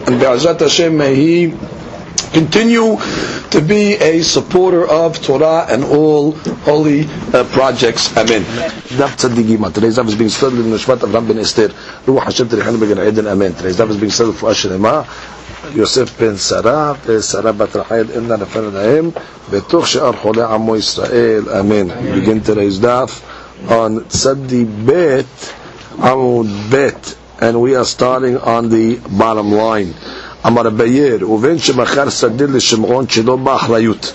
and Be'ezat Hashem may he continue to be a supporter of Torah and all holy uh, projects. Amen. Daf Tzaddigima. Today's daf is being studied in the Shvat of Rabbi Esther. Ruach Hashem Terichanu Began Eden. Amen. Today's daf is being studied for Asherema. יוסף בן שרה ושרה בת רחל אינה נפל להם בתוך שאר חולי עמו ישראל אמן. begin today's daf on tzaddi bet amud bet and we are starting on the bottom line אמר בייר, ובין שמכר שדה לשמעון שלא באחריות.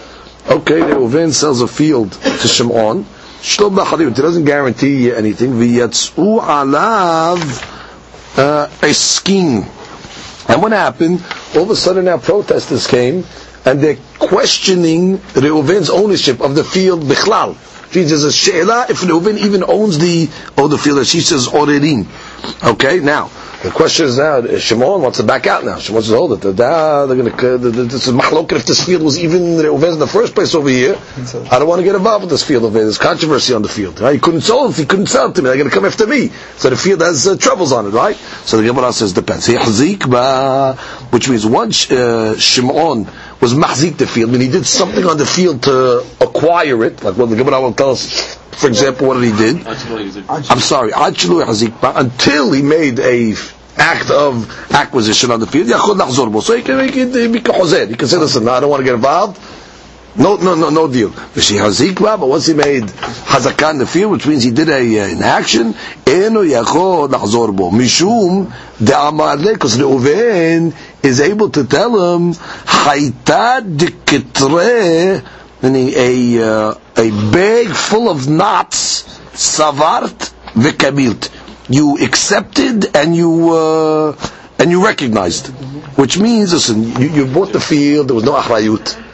Okay, ראובן sells a field to שמעון, שלא באחריות, he doesn't guarantee anything, ויצאו עליו uh, a scheme. And what happened? All of a sudden now protesters came, and they're questioning Reuven's ownership of the field bichlal. There's a she'ela if Reuven even owns the, oh, the field, she says, orerin. Okay, now, the question is now, Shimon wants to back out now. Shimon says, hold it. They're going to, this is machlok if this field was even Reuven's in the first place over here. I don't want to get involved with this field over here. There's controversy on the field. Right? He couldn't sell it. He couldn't sell it to me, they're going to come after me. So the field has uh, troubles on it, right? So the Gemara says, depends. Which means once uh, Shimon was mahzik the field, I mean he did something on the field to acquire it, like what the Gemara will tell us, for example, what he did. I'm sorry, until he made a act of acquisition on the field, so he can make it, he can, he can say, listen, I don't want to get involved, no, no, no, no deal. But once he made hazakah in the field, which means he did a, uh, an action, eno yachod lahzor bo. Mishum de'amar because Reuven is able to tell him, deketre, meaning a, uh, a bag full of knots, savart vekabilt. You accepted and you, uh, and you recognized. Which means, listen, you, you bought the field, there was no achrayut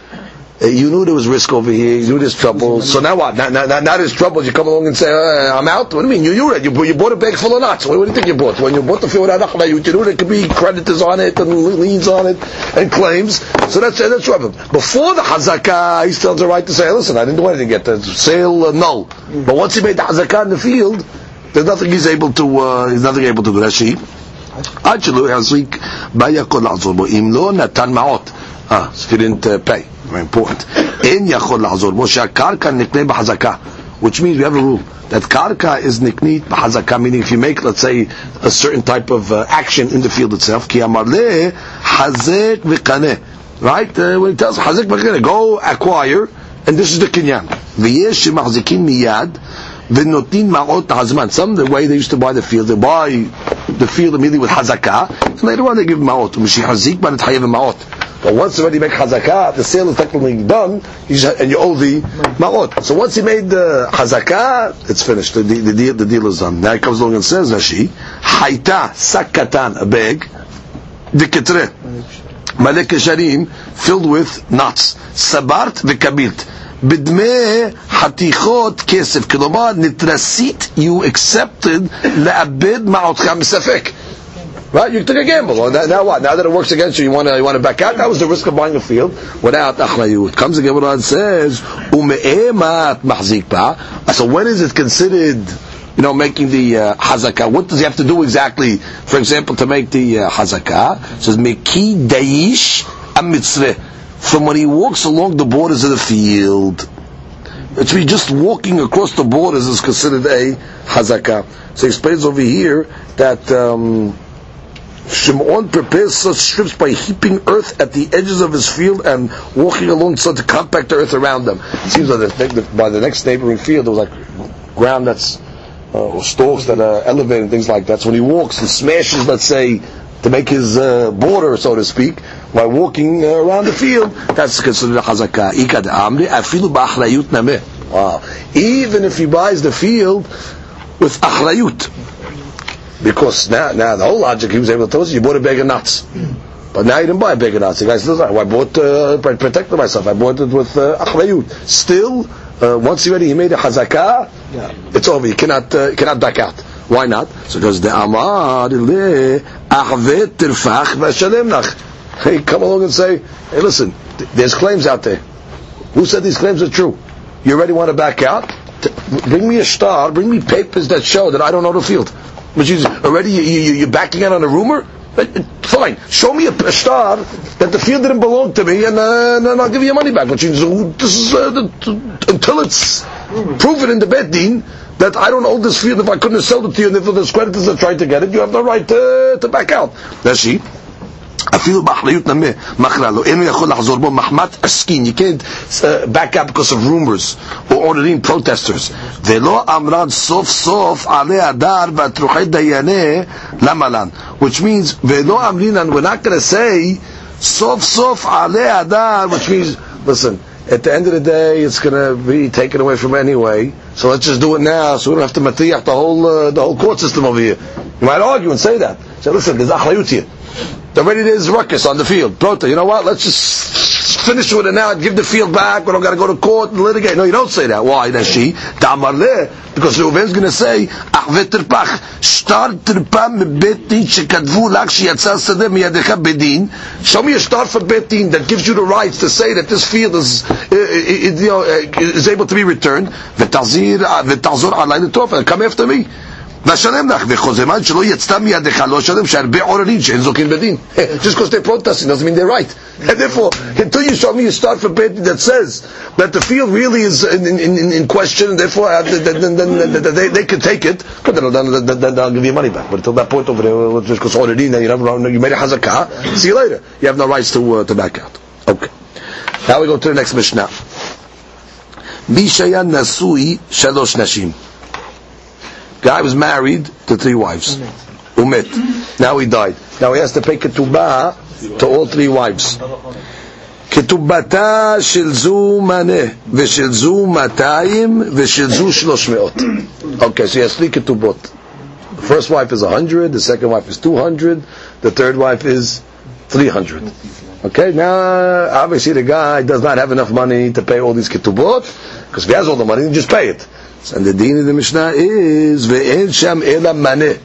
you knew there was risk over here, you knew there's trouble. So now what? Now, now, now there's trouble. You come along and say, uh, "I'm out." What do you mean? You knew it. You, you bought a bag full of nuts. What, what do you think you bought? When you bought the field without you knew there could be creditors on it and liens on it and claims. So that's that's trouble. Before the hazakah, he still has the right to say, "Listen, I didn't do anything yet. The sale uh, null." But once he made the hazakah in the field, there's nothing he's able to. Uh, he's nothing able to do. That's sheep. עד שלא יחזיק בה יכול לעזור בו, אם לא נתן מעות. Ah, so he didn't uh, pay very important. In Yachol Lahazor, Moshe Karka Nikne Bahazaka, which means we have a rule that Karka is Niknit Bahazaka, meaning if you make, let's say, a certain type of uh, action in the field itself, Ki Amarle Hazek Vikane, right? Uh, when it tells Hazek Vikane, go acquire, and this is the Kinyan. V'yesh Mahzikin Miyad, v'notin ma'ot hazman. Some the way they used to buy the field, they buy the field immediately with hazakah, and later on they give ma'ot. Mishi hazik, but it's hayav ma'ot. But once already make hazakah, the sale is technically done, and you owe the ma'ot. So once he made the hazakah, it's finished. The, the, deal, the deal is done. Now he comes along and says, Rashi, hayta sakatan, a bag, diketre, malek sharim, filled with nuts, sabart v'kabilt. בדמי חתיכות כסף, כלומר נתרסית you accepted לאבד מעותך מספק. Right? You took a gamble. Well, now, now, what? Now that it works against you, you want to you want to back out. That was the risk of buying a field without achrayut. Comes the Gemara and says, "Ume'emat mahzik So when is it considered? You know, making the uh, hazakah. What does he have to do exactly? For example, to make the uh, hazakah, says meki daish amitzveh. From when he walks along the borders of the field. It's me just walking across the borders is considered a hazakah. So he explains over here that. Um, Shimon prepares such strips by heaping earth at the edges of his field and walking along so to compact earth around them. It seems like by the next neighboring field there was like ground that's uh, or stalks that are elevated and things like that. So when he walks, he smashes, let's say, to make his uh, border, so to speak, by walking uh, around the field. That's considered a hazakah. Wow. Even if he buys the field with achrayut, because now, now the whole logic he was able to tell us, you bought a bag of nuts. But now you didn't buy a bag of nuts. The guy says, I bought, uh, I protected myself. I bought it with uh, achrayut. Still, uh, once you ready, he made a hazakah. Yeah. It's over. You cannot, uh, you cannot back out. Why not? So because the amar ahvet tirfach v'shalem nach. Hey, come along and say, hey, listen, th- there's claims out there. Who said these claims are true? You already want to back out? T- Bring me a shtar. Bring me papers that show that I don't know the field. Which is already you, you, you're backing out on a rumor. Uh, uh, Fine. Show me a, shtar that the field didn't belong to me, and, uh, and then I'll give you your money back. Which is uh, this is uh, the, until it's proven in the bed din that I don't own this field. If I couldn't sold it to you, and if there's creditors are trying to get it, you have no right to, to back out. That's she. אפילו באחריות נמה מכרה לו, אינו יכול לחזור בו מחמת עסקין, you can't uh, back up because of rumors or ordering protesters. ולא אמרן סוף סוף עלי הדר והטרוחי דייני למלן. Which means, ולא אמרינן, we're not going to say סוף סוף עלי הדר, which means, listen, at the end of the day, it's going to be taken away from anyway. So let's just do it now, so we don't have to matiach the whole uh, the whole court system over here. You might argue and say that. Say, listen, there's achrayut here. Already there's ruckus on the field. Prota, you know what? Let's just finish with it now and give the field back. We don't got to go to court and litigate. No, you don't say that. Why? Then she. Damar. Because Reuven's going to say, Achvet terpach. Shtar terpah mebet din shekadvu lak shiyatzah sadeh miyadecha bedin. Show me a shtar for betin that gives you the rights to say that this field is, is, you know, is able to be returned. V'tazir. Come after me. ואשלם לך, וחוזמן שלא יצא מידיך לא שלם, שהרבה עוררין שאין זוכים בדין. Just because they're protesting doesn't mean they're right. And therefore, until you show me a start for beit din that says that the field really is in, in, in, in question, and therefore uh, then, then, then, then they, they can take it, good, then, then, then, then I'll give you money back. But until that point over there, just because already you, have, no- you made a hazakah, see you later. You have no rights to, uh, to back out. Okay. Now we go to the next Mishnah. מי שהיה נשוי שלוש נשים. Guy was married to three wives. Umet. Now he died. Now he has to pay ketubah to all three wives. כתובתה של זו מנה, ושל זו 200, ושל זו 300. Okay, so he has three ketubot. The first wife is 100, the second wife is 200, the third wife is 300. Okay, now obviously the guy does not have enough money to pay all these ketubot, because if he has all the money, then just pay it. And the deen of the Mishnah is ve'en sham ela maneh.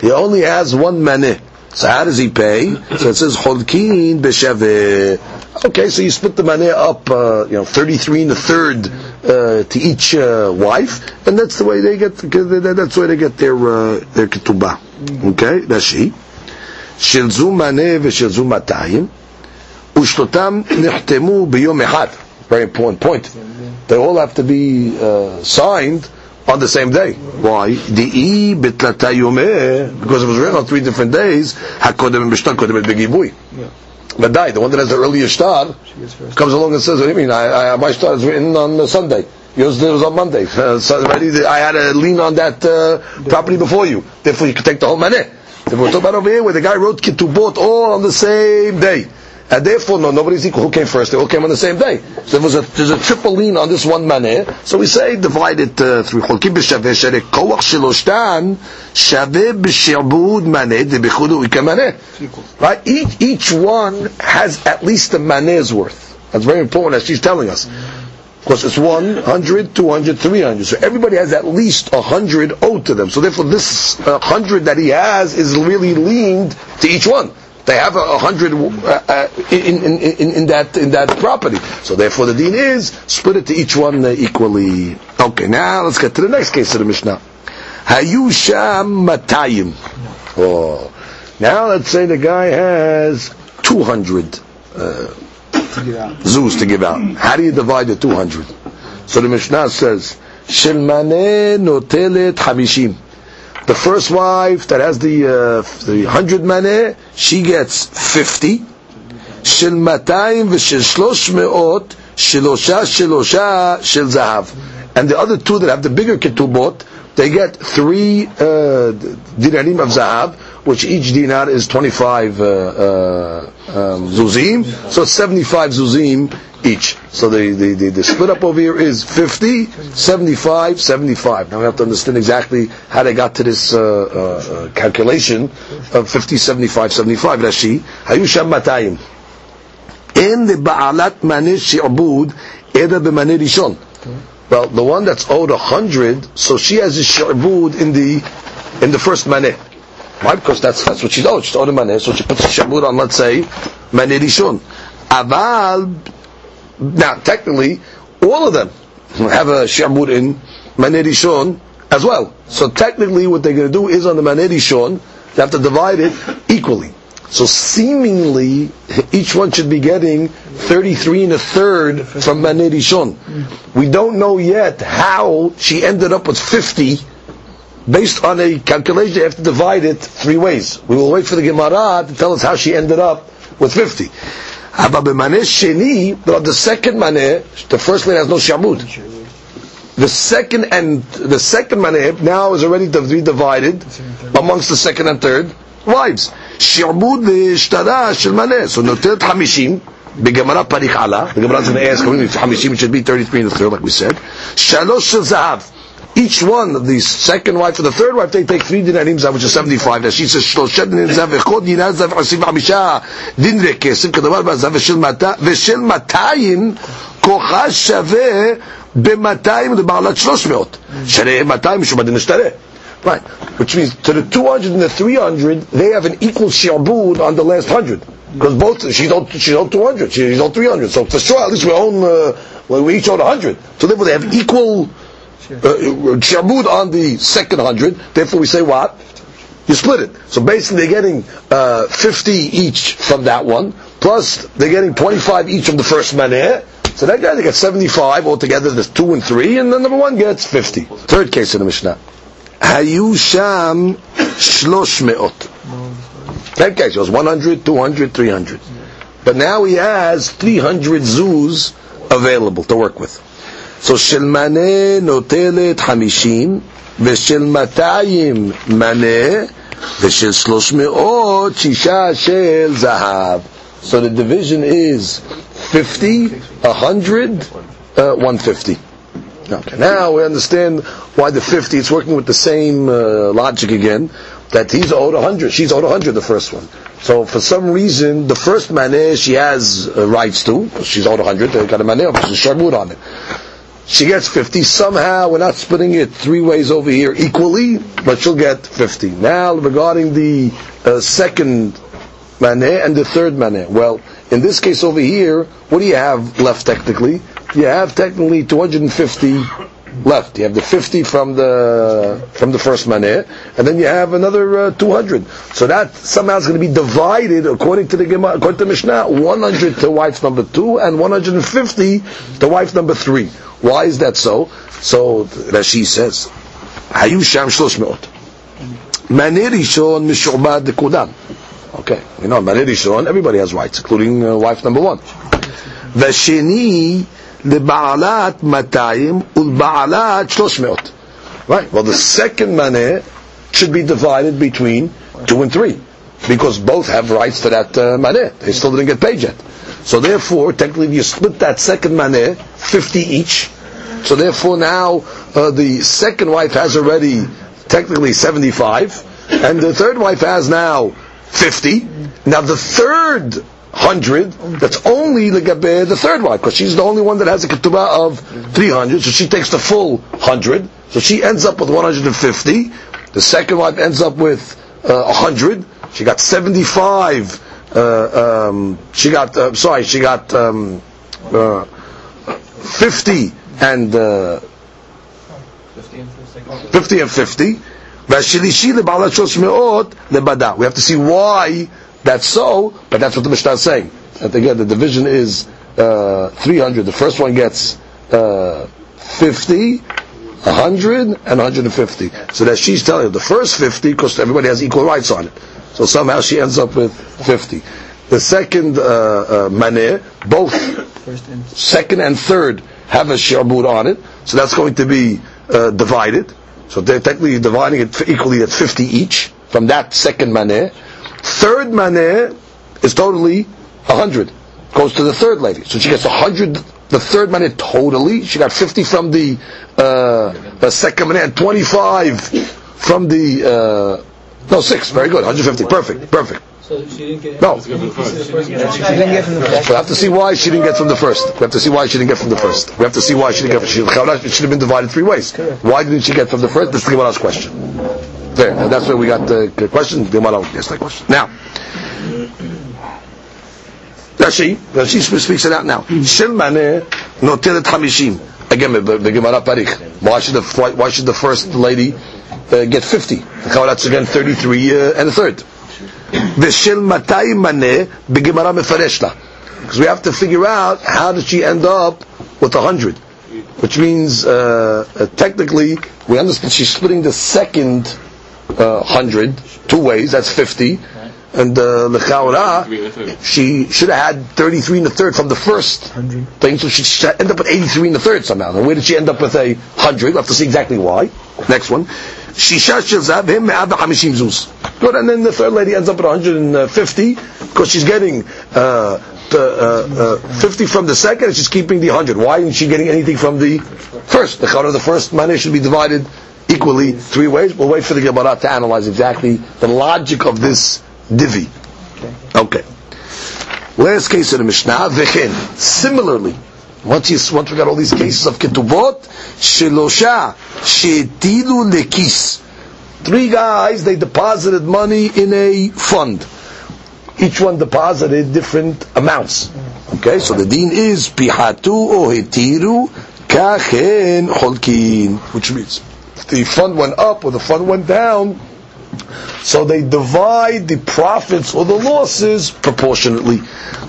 He only has one maneh. So how does he pay? So it says cholkin b'shaveh. Okay, so you split the maneh up, uh, you know, thirty-three and a third uh, to each uh, wife, and that's the way they get. That's the way they get their uh, their ketubah. Okay, that's she. של זו מנה ושל זו 200, ושלותם נחתמו ביום אחד. Very important point. they all have to be uh, signed on the same day. Why? The because it was written on three different days. Hakodem and Bishtar Kodem. But die, the one that has the earliest shtar comes along and says, "What do you mean? I, I, my shtar is written on uh, Sunday. Yours was on Monday. Uh, so I had to lean on that uh, property before you. Therefore, you could take the whole money." We're talking about over here where the guy wrote kitubot all on the same day. And therefore, no, nobody's equal. Who came first? They all came on the same day. So there was a, there's a triple lean on this one maneh. So we say divide it uh, through. Cholkim b'shaveh shere koach shiloshtan shaveh b'shirbud maneh debichudu maneh. Right? Each, each one has at least a maneh's worth. That's very important as she's telling us. Of course, it's 100, 200, 300. So everybody has at least 100 owed to them. So therefore, this uh, 100 that he has is really leaned to each one. They have a, hundred uh, uh, in, in, in, in that in that property. So therefore, the deen is split it to each one uh, equally. Okay, now let's get to the next case of the Mishnah. Hayu sham matayim. Oh, now let's say the guy has two hundred uh, zuz to give out. How do you divide the two hundred? So the Mishnah says, "Shilmane notelet hamishim." The first wife that has the uh, the hundred maneh, she gets fifty. של 200 ושל 300 שלושה שלושה של זהב. And the other two that have the bigger ketubot, they get three uh, dinarim of zahav, which each dinar is 25 uh, uh, um, zuzim, so it's 75 zuzim each. So the, the, the, the split up over here is 50, 75, 75. Now we have to understand exactly how they got to this uh, uh, uh, calculation of 50, 75, 75. Rashi, Hayu Sham Matayim. In the Ba'alat Maneh Shi'bud, Eda B'Maneh Rishon. Well, the one that's owed a hundred, so she has a shi'bud in the in the first maneh. Why? Because that's that's what she's owed. She's owed a maneh, so she puts a shi'bud on, let's say, maneh rishon. Aval, now technically, all of them have a shi'bud in maneh rishon as well. So technically, what they're going to do is on the maneh rishon, they have to divide it equally. So seemingly, each one should be getting 33 and a third from Maneh Rishon. We don't know yet how she ended up with 50 based on a calculation. they have to divide it three ways. We will wait for the Gemara to tell us how she ended up with 50. But Sheni, the second maneh, the first one has no shamud. The second and the second maneh now is already divided amongst the second and third wives. שעבוד והשתרה של מנה. So נותנת 50, בגמרא פריך עלה, the Gemara is going to ask, 50 it should be 33 in the third, like we said. שלוש של זהב. Each one of the second wife and the third wife, they take three dinarim zav, which is 75. Now she says, שלושה דינרים זהב, ואחד דינר זהב, עשרים וחמישה דין וכסף, כדבר בזהב, ושל 200, כוחה שווה ב-200 לבעלת 300. שרי 200 משום הדין השתרה. Right. Which means to the 200 and the 300, they have an equal shi'bud on the last 100. Because both, she's owed, she's owed 200, she's owed 300. So for sure, at least we own, uh, well, we each own 100. So therefore they have equal uh, Shabud on the second hundred, therefore we say what? You split it. So basically they're getting uh, 50 each from that one, plus they're getting 25 each from the first maneh, so that guy they gets 75 altogether, there's two and three, and the number one gets 50. Third case in the Mishnah. Hayu sham shlosh me'ot. That case was 100, 200, 300. But now he has 300 zuz available to work with. So של מנה נוטלת 50, ושל 200 מנה, ושל 300 שישה של זהב. So the division is 50, 100, uh, 150. Okay. Now we understand why the 50, it's working with the same uh, logic again, that he's owed 100, she's owed 100, the first one. So for some reason, the first maneh she has uh, rights to, she's owed 100, they got a maneh, she's sharmud on it. She gets 50, somehow we're not splitting it three ways over here equally, but she'll get 50. Now regarding the uh, second maneh and the third maneh, well, in this case over here, what do you have left technically? You have technically 250 left. You have the 50 from the from the first maneh, and then you have another uh, 200. So that somehow is going to be divided according to the Gemara, according to Mishnah, 100 to wife number two and 150 to wife number three. Why is that so? So Rashi says, "Hayu sham shlosh meot." Maneh rishon mishubad dekudam. Okay, you know, Maneh everybody has rights, including uh, wife number one. Vasheni לבעלת 200 ולבעלת 300. Right. Well, the second maneh should be divided between two and three, because both have rights to that uh, maneh. They still didn't get paid yet. So therefore, technically, you split that second maneh, 50 each. So therefore, now uh, the second wife has already technically 75, and the third wife has now 50. Now the third hundred, that's only the gabe the third wife, because she's the only one that has a ketubah of three hundred, so she takes the full hundred, so she ends up with one hundred and fifty. The second wife ends up with uh, hundred. She got seventy-five. Uh, um, she got uh, sorry, she got um, uh, fifty and uh, fifty and fifty. We have to see why that's so, but that's what the Mishnah is saying. And again, the division is uh, 300. The first one gets uh, 50, 100, and 150. So that she's telling you the first 50, because everybody has equal rights on it. So somehow she ends up with 50. The second uh, uh, maneh, both second and third have a shirbud on it, so that's going to be uh, divided. So they're technically dividing it equally at 50 each from that second maneh. Third maneh is totally a hundred. Goes to the third lady. So she gets a hundred the third maneh totally. She got 50 from the, uh, second maneh and 25 from the, uh, no, 6. Very good. 150. Perfect. Perfect. So she didn't get. No. She didn't get from the She didn't get from the first. We have to see why she didn't get from the first. We have to see why she didn't get from the first. We have to see why she didn't get from the first. It should have been divided three ways. Why didn't she get from the first? That's the last question. There, and that's where we got the question. The Gemara asked that question. Now, Rashi, Rashi speaks it out now. Shel maneh noteret hamishim. Again, the Gemara parich. Why should the why, should the first lady uh, get fifty? How Kavatz again thirty three uh, and a third. Veshil matay maneh b'gemara mefareshla. Because we have to figure out how did she end up with a hundred which means uh, uh, technically we understand she's splitting the second uh, 100 two ways, that's 50. And uh, Lechaura, she should have had 33 in the third from the first thing, so she should end up with 83 in the third somehow. And where did she end up with a 100? We'll have to see exactly why. Next one. Shisha shel zav hem me'ad v'hamishim zuz. Good, and then the third lady ends up at 150 because she's getting uh, the, uh, uh, 50 from the second and she's keeping the 100. Why isn't she getting anything from the first? The chara of the first money should be divided equally three ways. We'll wait for the Gemara to analyze exactly the logic of this divi. Okay. Last case of the Mishnah, v'chen. Similarly, once you once we got all these cases of ketubot, shelosha shetilu lekis. Three guys they deposited money in a fund. Each one deposited different amounts. Okay, so the deen is pihatu o hetiru kachen holkin, which means the fund went up or the fund went down, so they divide the profits or the losses proportionately.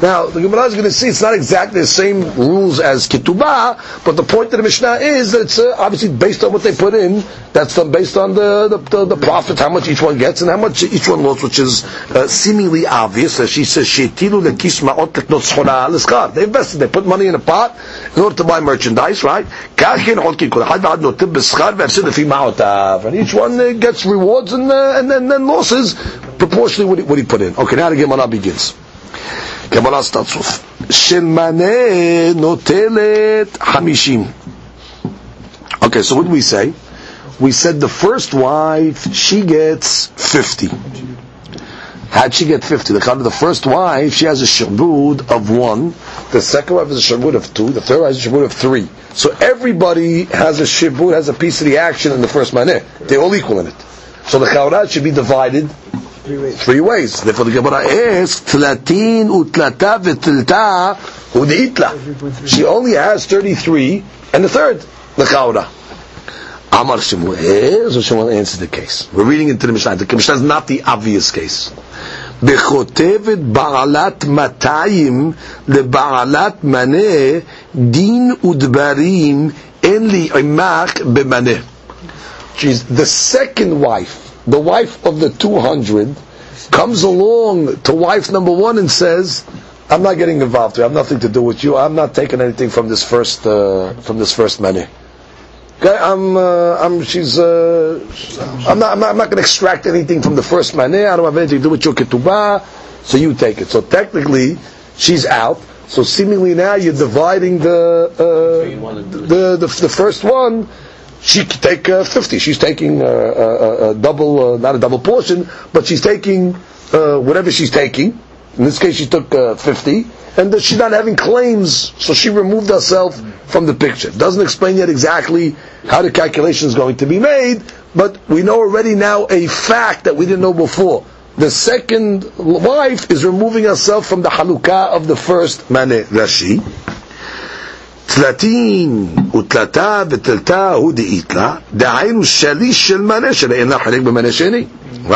Now, the Gemara is going to see it's not exactly the same rules as Ketubah, but the point of the Mishnah is that it's uh, obviously based on what they put in. That's done based on the, the, the, the profits, how much each one gets, and how much each one lost, which is uh, seemingly obvious. As she says. They invested, they put money in a pot in order to buy merchandise, right? And each one uh, gets rewards and uh, and then, then losses proportionally what he, what he put in. Okay, now the Gemara begins. Gemara starts off. shemane notelet hamishim. Okay, so what do we say? We said the first wife, she gets 50. How'd she get 50? The, first wife, she has a shabud of one. The second wife has a shabud of two. The third wife has a shabud of three. So everybody has a shabud, has a piece of the action in the first maneh. They're all equal in it. So the chaurat should be divided Three ways. three ways. Therefore, the Gemara asks, "Tlatin utlata v'tilta udeitla." She only has thirty-three and the third, the chaura. Amar Shemuel, so Shemuel answers the case. We're reading into the Mishnah. The Mishnah is not the obvious case. בחוטבת בעלת 200 לבעלת מנה דין ודברים אין לי עמך במנה. She's the second wife, the wife of the 200, comes along to wife number one and says, I'm not getting involved. here. I have nothing to do with you. I'm not taking anything from this first, uh, from this first money. Okay, I'm, uh, I'm, she's, uh, I'm not, I'm not, I'm not going to extract anything from the first money. I don't have anything to do with your ketubah, so you take it. So technically, she's out. So seemingly now you're dividing the, uh, the, the, the first one she could take uh, 50. She's taking uh, a, a double, uh, not a double portion, but she's taking uh, whatever she's taking. In this case, she took uh, 50, and uh, she's not having claims, so she removed herself from the picture. Doesn't explain yet exactly how the calculation is going to be made, but we know already now a fact that we didn't know before. The second wife is removing herself from the halukah of the first mane Rashi. תלתין ותלתה ותלתה הוא דאית לה, דהיינו שליש של מנה שלה, אין לה חלק במנה שני, right?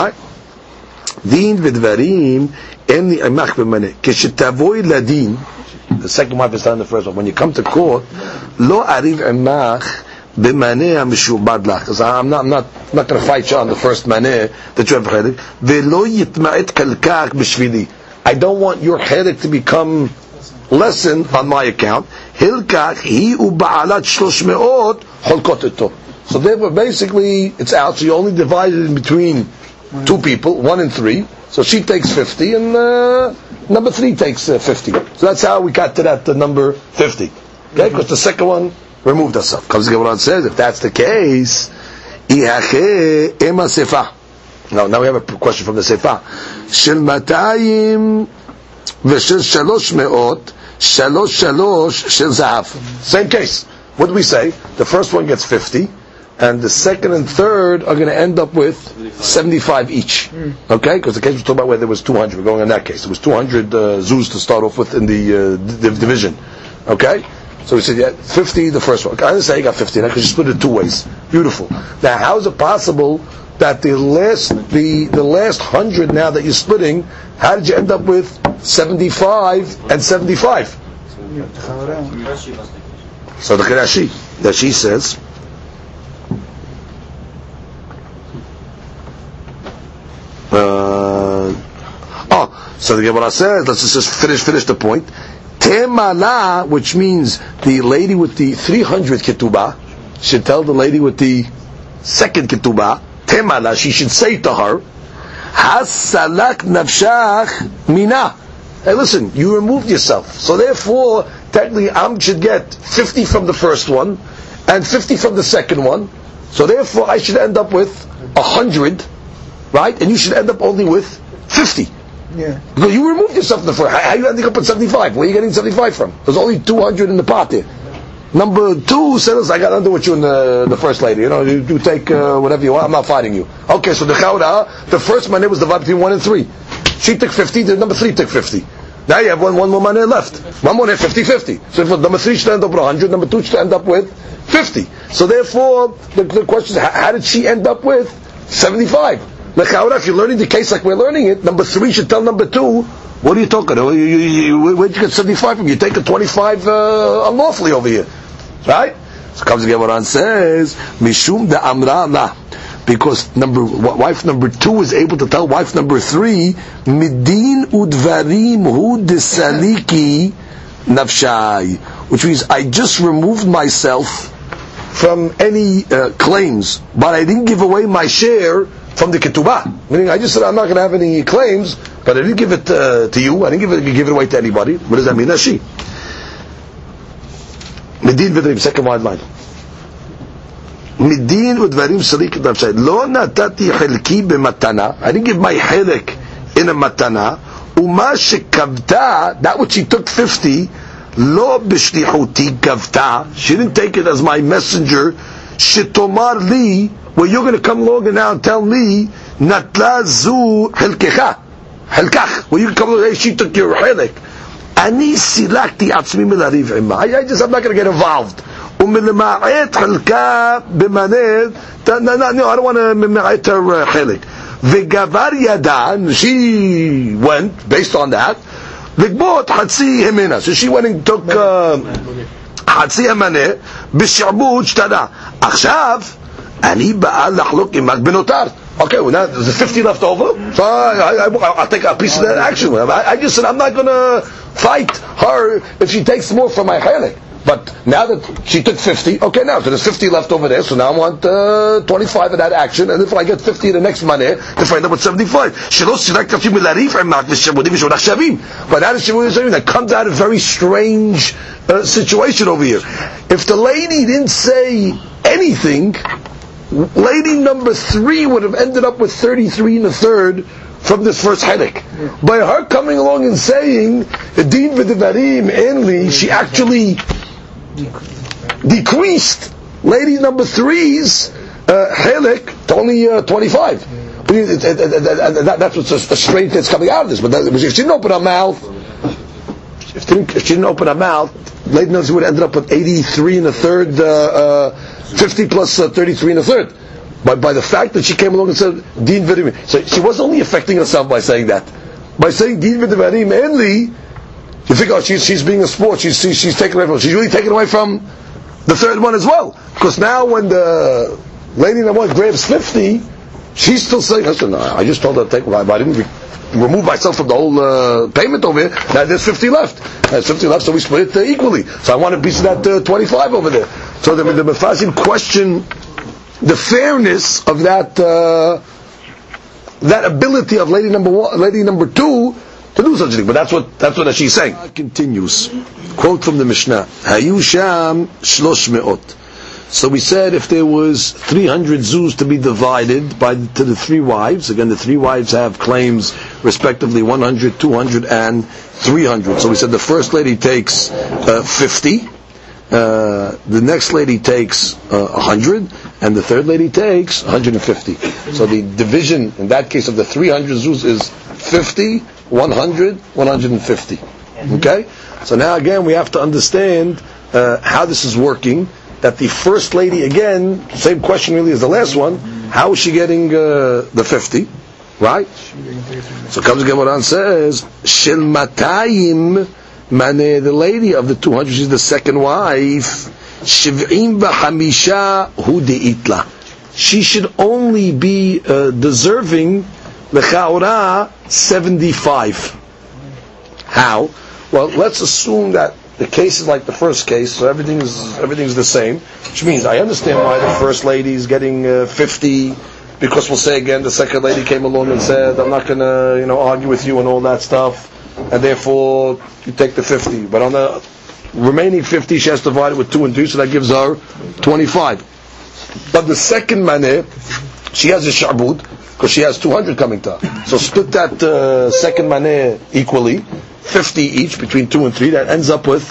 דין ודברים אין לי עמך במנה. כשתבואי לדין, the second wife is done in the first one, when you come to court, לא אריב עמך במנה המשועבד לך, because I'm not, I'm not, I'm not going to fight you on the first מנה that you have חלק, ולא יתמעט חלקך בשבילי. I don't want your חלק to become lesson on my account. Hilkach he uba'alat. So therefore, basically, it's out. So you only divide it in between two people, one and three. So she takes 50, and uh, number three takes uh, 50. So that's how we got to that uh, number 50. Okay, because mm-hmm. the second one removed herself. Comes Gemara says, if that's the case, sefa. Now, now we have a question from the sefa. Shel matayim v'shel shalosh me'ot shalosh shalosh shel zahav. Same case. What do we say? The first one gets 50, and the second and third are going to end up with 75, 75 each. Mm. Okay? Because the case we're talking about where there was 200, we're going in that case. There was 200 uh, zuz to start off with in the, uh, division. Okay? So we said, yeah, 50, the first one. I didn't say I got 50, I could just split it two ways. Beautiful. Now, how is it possible that the last, the, the last 100 now that you're splitting, how did you end up with 75 and 75? So the Rashi, that she says, uh, oh, so the Gemara says, let's just finish finish the point. Temala, which means the lady with the 300 ketubah, should tell the lady with the second ketubah, Temala, she should say to her, Hasalak nafshach mina. Hey, listen, you removed yourself. So therefore, technically, I should get 50 from the first one and 50 from the second one. So therefore, I should end up with 100, right? And you should end up only with 50. Yeah. Because you removed yourself from the first. How, how are you ending up with 75? Where are you getting 75 from? There's only 200 in the pot there. Number two says, I got under with you in the, the first lady. You know, you, you take uh, whatever you want. I'm not fighting you. Okay, so the chawda, the first money was divided between one and three. She took 50, the number three took 50. Now you have one, one more money left. One more 50, 50. So if number three should end up with 100, number two should end up with 50. So therefore, the, the question is, how, did she end up with 75? Lechaura, if you're learning the case like we're learning it, number three should tell number two, what are you talking? You, you, you, where'd you get 75 from? You take a 25 uh, unlawfully over here. Right? So comes the Gemara and says, Mishum de Amra la. Because number wife number two is able to tell wife number three, Midin udvarim hu desaliki nafshai. Which means I just removed myself from any uh, claims, but I didn't give away my share from the ketubah. Meaning, I just said I'm not going to have any claims, but I didn't give it uh, to you. I didn't give it give it away to anybody. What does that mean? That's she. Midin v'drim. Second wide line. Midin v'dvarim salik d'avshay. Lo natati chilki b'matana. I didn't give my chilik in a matana. Uma shekavta. That which she took fifty. Lo b'shlichuti kavta. She didn't take it as my messenger שתאמר לי, well you're going to come along and now and tell me, נטלה זו חלקך, חלקך, well you can come along and say she took your חלק. אני סילקתי עצמי מלריב עמה, I just, I'm not going to get involved. ומלמעט חלקה במנהל, no, I don't want to למעט her חלק. וגבר ידה, she went, based on that, לגבות חצי המנה. So she went and took uh, חצי המנה בשעבוד שתנה. עכשיו, אני באה לחלוק עמך בנותר. Okay, well now there's a 50 left over, so I, I, I'll take a piece of that action. I, I just said I'm not going to fight her if she takes more from my chalik. But now that she took 50, okay, now, so there's 50 left over there, so now I want uh, 25 of that action, and if I get 50 the next money, to find out what's 75. But that is that comes out of a very strange uh, situation over here. If the lady didn't say anything, lady number three would have ended up with 33 and a third from this first headache. By her coming along and saying, Din v'devarim enli, she actually decreased lady number three's uh, helik to only uh, 25. That, that's what's a strange that's coming out of this. But that, if she didn't open her mouth, if, didn't, if she didn't open her mouth, lady number would have ended up with 83 and a third, uh, 50 plus 33 and a third. But by the fact that she came along and said, Din Vidim, so she wasn't only affecting herself by saying that. By saying Din Vidim mainly, you think, oh, she's, she's being a sport, she's, she's, taking away from, she's really taken away from the third one as well. Because now when the lady number one grabs 50, she's still saying, listen, I just told her to take, I didn't re- remove myself from the whole uh, payment over here, now there's 50 left. There's 50 left, so we split it uh, equally. So I want a piece of that uh, 25 over there. So the, the Mefarshim question the fairness of that uh, that ability of lady number one, lady number two to do such a thing. But that's what that's what she's saying. Continues. Quote from the Mishnah. Hayu sham shlosh me'ot. So we said if there was 300 zuz to be divided by to the three wives, again the three wives have claims respectively 100, 200, and 300. So we said the first lady takes uh, 50, uh, the next lady takes uh, 100, and the third lady takes 150. So the division in that case of the 300 zuz is 50, 100, 150. Okay? So now again we have to understand uh, how this is working that the first lady again, same question really as the last one, how is she getting uh, the 50? Right? So comes again what on says, Shil Matayim Mane, the lady of the 200, she's the second wife, Shiv'im B'Hamisha Hu Itla. She should only be uh, deserving Lechaora 75. How? Well, let's assume that the case is like the first case, so everything's everything's the same. Which means I understand why the first lady is getting uh, 50, because we'll say again the second lady came along and said, "I'm not going to you know argue with you and all that stuff," and therefore you take the 50. But on the remaining 50, she has to divide it with two and 2, so that gives her 25. But the second maneh, she has a shabud because she has 200 coming to her. So split that uh, second maneh equally 50 each between two and three, that ends up with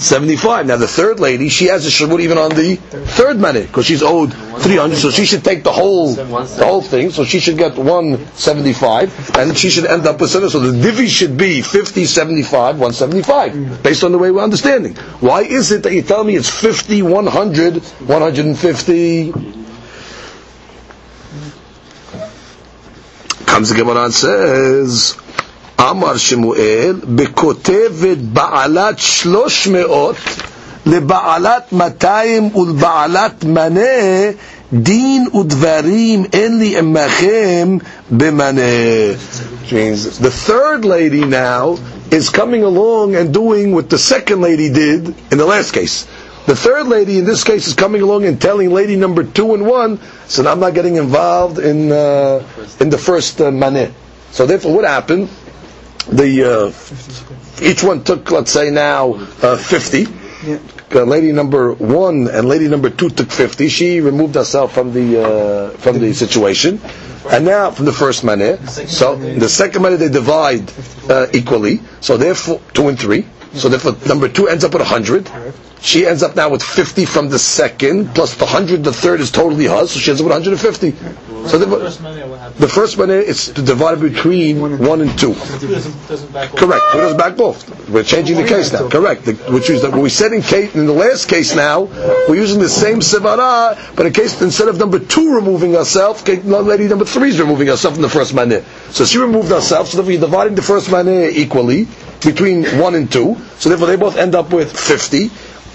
75. Now the third lady, she has a shabut even on the third money because she's owed 300, so she should take the whole the whole thing. So she should get 175, and she should end up with seven. So the divi should be 50, 75, 175, based on the way we're understanding. Why is it that you tell me it's 50, 100, 150? Comes the Gemara and says. אמר שמואל, בכותבת בעלת שלוש מאות לבעלת מאתיים ולבעלת מנה דין ודברים אין לי עמכם במנה. Means the third lady now is coming along and doing what the second lady did in the last case. The third lady in this case is coming along and telling lady number two and one, so I'm not getting involved in uh, in the first uh, maneh. So therefore, what happened? the uh, each one took, let's say now, uh, 50. Yeah. Uh, lady number one and lady number two took 50. She removed herself from the uh, from the situation. And now from the first maneh. So the second maneh they divide uh, equally. So therefore, two and three. So therefore, number two ends up with 100. She ends up now with 50 from the second, plus the 100, the third is totally hers, so she ends up with 150. So the, the first one is to divide between one and two. Correct. Who doesn't back both? We're changing the oh, case now. Correct. The, which is that what we said in case in the last case now, we're using the same sevara, but in case instead of number two removing herself, lady number three is removing herself from the first maneh. So she removed herself. So therefore, you're dividing the first maneh equally between one and two. So therefore, they both end up with fifty.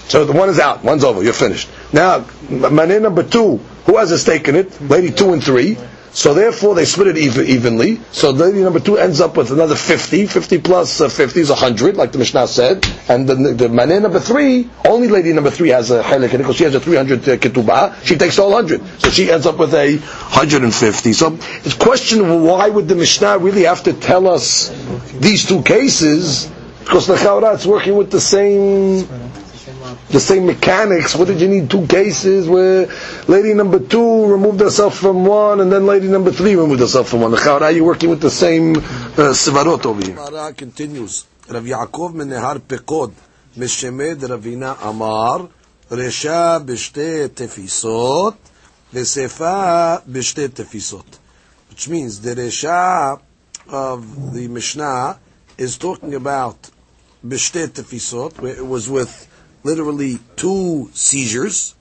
So the one is out, one's over, you're finished. Now, maneh number two, who has a stake in it? Lady two and three. So therefore they split it even, evenly. So lady number two ends up with another 50. 50 plus uh, 50 is 100, like the Mishnah said. And the, the number three, only lady number three has a halak in it because she has a 300 uh, ketubah. She takes all 100. So she ends up with a 150. So it's question why would the Mishnah really have to tell us these two cases? Because the it's working with the same the same mechanics. What did you need two cases where lady number two removed herself from one and then lady number three removed herself from one? How are you working with the same uh, sivarot over here? continues. Rav Yaakov menehar pekod mishemed Ravina Amar resha b'shte tefisot v'sefa b'shte tefisot. Which means the resha of the Mishnah is talking about b'shte tefisot, where it was with literally two seizures.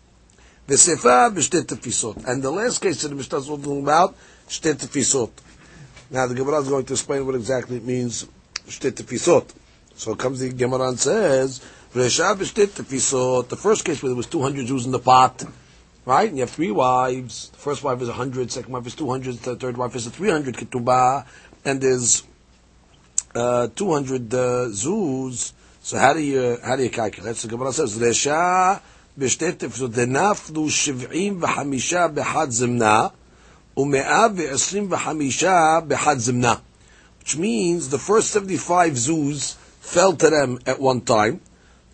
And the last case that the Mishnah is talking about. Now the Gemara is going to explain what exactly it means. So it comes the Gemara and says, V'resha b'shtet. The first case where there was 200 Jews in the pot, right? And you have three wives. The first wife is 100, second wife is 200, the third wife is a 300 ketubah, and there's uh, 200 uh, zuz. So how do you how do you calculate? So Gemara says Resha b'shtetif. So denaflu shivim v'hamisha b'had zimna u'me'av v'esrim v'hamisha b'had zimna, which means the first seventy-five zuz fell to them at one time,